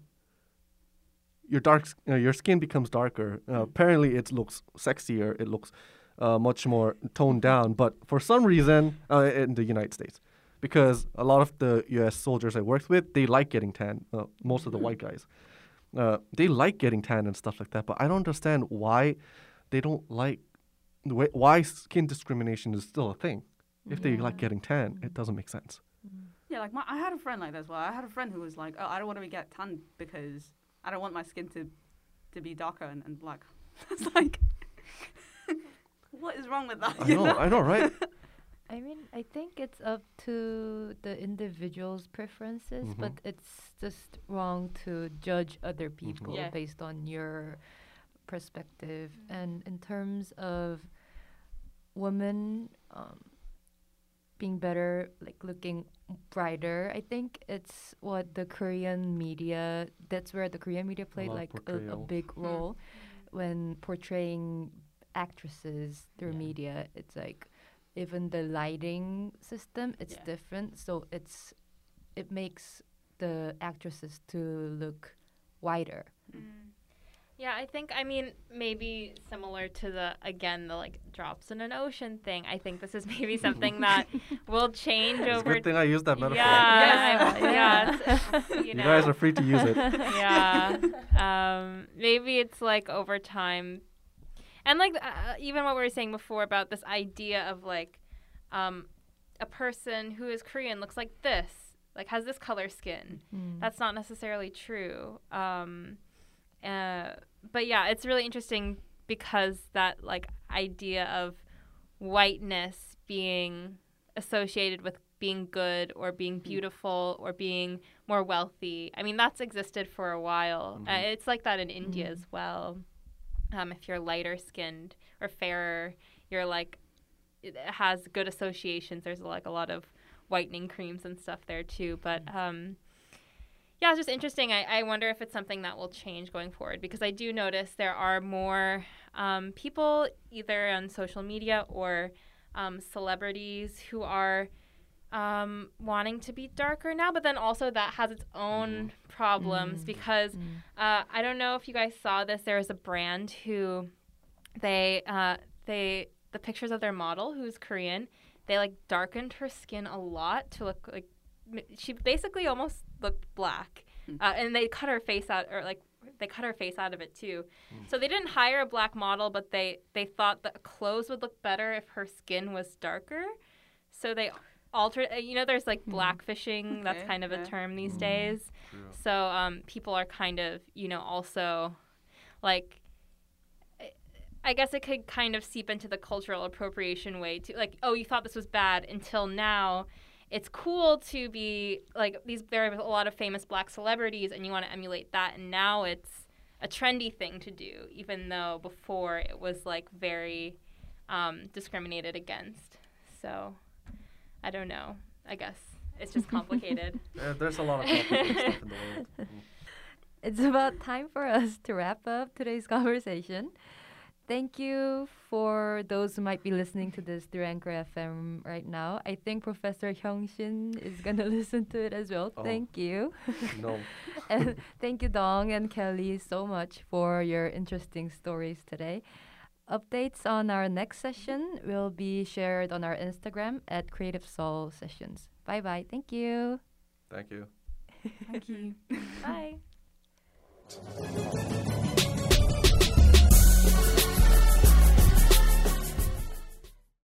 [SPEAKER 4] Your dark, uh, your skin becomes darker. Uh, apparently, it looks sexier. It looks uh, much more toned down. But for some reason, uh, in the United States, because a lot of the U.S. soldiers I worked with, they like getting tan. Uh, most of the white guys, uh, they like getting tan and stuff like that. But I don't understand why they don't like why skin discrimination is still a thing. If they like getting tan, it doesn't make sense.
[SPEAKER 3] Yeah, like my, I had a friend like this. Well, I had a friend who was like, "Oh, I don't want to get tan because I don't want my skin to to be darker and, and black." it's like, what is wrong with that?
[SPEAKER 4] I
[SPEAKER 3] you
[SPEAKER 4] know, I know, right?
[SPEAKER 2] I mean, I think it's up to the individual's preferences,
[SPEAKER 4] Mhm.
[SPEAKER 2] but it's just wrong to judge other people
[SPEAKER 5] Yeah.
[SPEAKER 2] based on your perspective. And in terms of women, um, being better, like looking brighter. I think it's what the Korean media. That's where the Korean media played
[SPEAKER 4] lot
[SPEAKER 2] like a, a big hmm. role when portraying actresses through
[SPEAKER 3] Yeah.
[SPEAKER 2] media. It's like even the lighting system. It's
[SPEAKER 3] Yeah.
[SPEAKER 2] different, so it's it makes the actresses to look whiter. Hmm.
[SPEAKER 5] Yeah, I think I mean maybe similar to the again the like drops in an ocean thing. I think this is maybe something that will change
[SPEAKER 4] It's a
[SPEAKER 5] over.
[SPEAKER 4] good thing I used that metaphor.
[SPEAKER 5] Yeah,
[SPEAKER 2] Yeah,
[SPEAKER 5] yeah, it's- you,
[SPEAKER 4] You
[SPEAKER 5] know.
[SPEAKER 4] guys are free to use it.
[SPEAKER 5] yeah. Um, maybe it's like over time, and like uh, even what we were saying before about this idea of like, um, a person who is Korean looks like this, like has this color skin.
[SPEAKER 2] Mm.
[SPEAKER 5] That's not necessarily true. Um, uh, but yeah, it's really interesting because that like idea of whiteness being associated with being good or being beautiful or being more wealthy. I mean, that's existed for a while. Uh,
[SPEAKER 4] Mhm.
[SPEAKER 5] it's like that in India
[SPEAKER 2] Mhm.
[SPEAKER 5] as well. Um, if you're lighter skinned or fairer, you're like it has good associations. There's like a lot of whitening creams and stuff there too. But um, yeah, it's just interesting. I, I wonder if it's something that will change going forward because I do notice there are more um, people either on social media or um, celebrities who are um, wanting to be darker now, but then also that has its own problems
[SPEAKER 2] Mm.
[SPEAKER 5] because
[SPEAKER 2] Mm.
[SPEAKER 5] uh, I don't know if you guys saw this. There was a brand who they uh, they the pictures of their model who's Korean. They like darkened her skin a lot to look like she basically almost looked black,
[SPEAKER 3] Hmm.
[SPEAKER 5] uh, and they cut her face out or like they cut her face out of it too. So they didn't hire a black model, but they they thought that clothes would look better if her skin was darker. So they altered. uh, You know, there's like
[SPEAKER 2] Hmm.
[SPEAKER 5] blackfishing. That's
[SPEAKER 3] Okay,
[SPEAKER 5] kind of a term these
[SPEAKER 4] Mm.
[SPEAKER 5] days.
[SPEAKER 4] True.
[SPEAKER 5] So um, people are kind of, you know, also like, I- I guess it could kind of seep into the cultural appropriation way too. Like, oh, you thought this was bad until now. It's cool to be like these. There are a lot of famous black celebrities, and you want to emulate that. And now it's a trendy thing to do, even though before it was like very um, discriminated against. So I don't know. I guess it's just complicated.
[SPEAKER 4] Uh, there's a lot of complicated stuff in the world. Mm.
[SPEAKER 2] It's about time for us to wrap up today's conversation. Thank you for those who might be listening to this through Anchor FM right now. I think Professor Hyungshin is gonna listen to it as well.
[SPEAKER 4] Oh.
[SPEAKER 2] Thank you.
[SPEAKER 4] No.
[SPEAKER 2] and thank you, Dong and Kelly, so much for your interesting stories today. Updates on our next session will be shared on our Instagram at Creative Soul Sessions. Bye bye. Thank you.
[SPEAKER 4] Thank you.
[SPEAKER 3] Thank you.
[SPEAKER 5] Bye.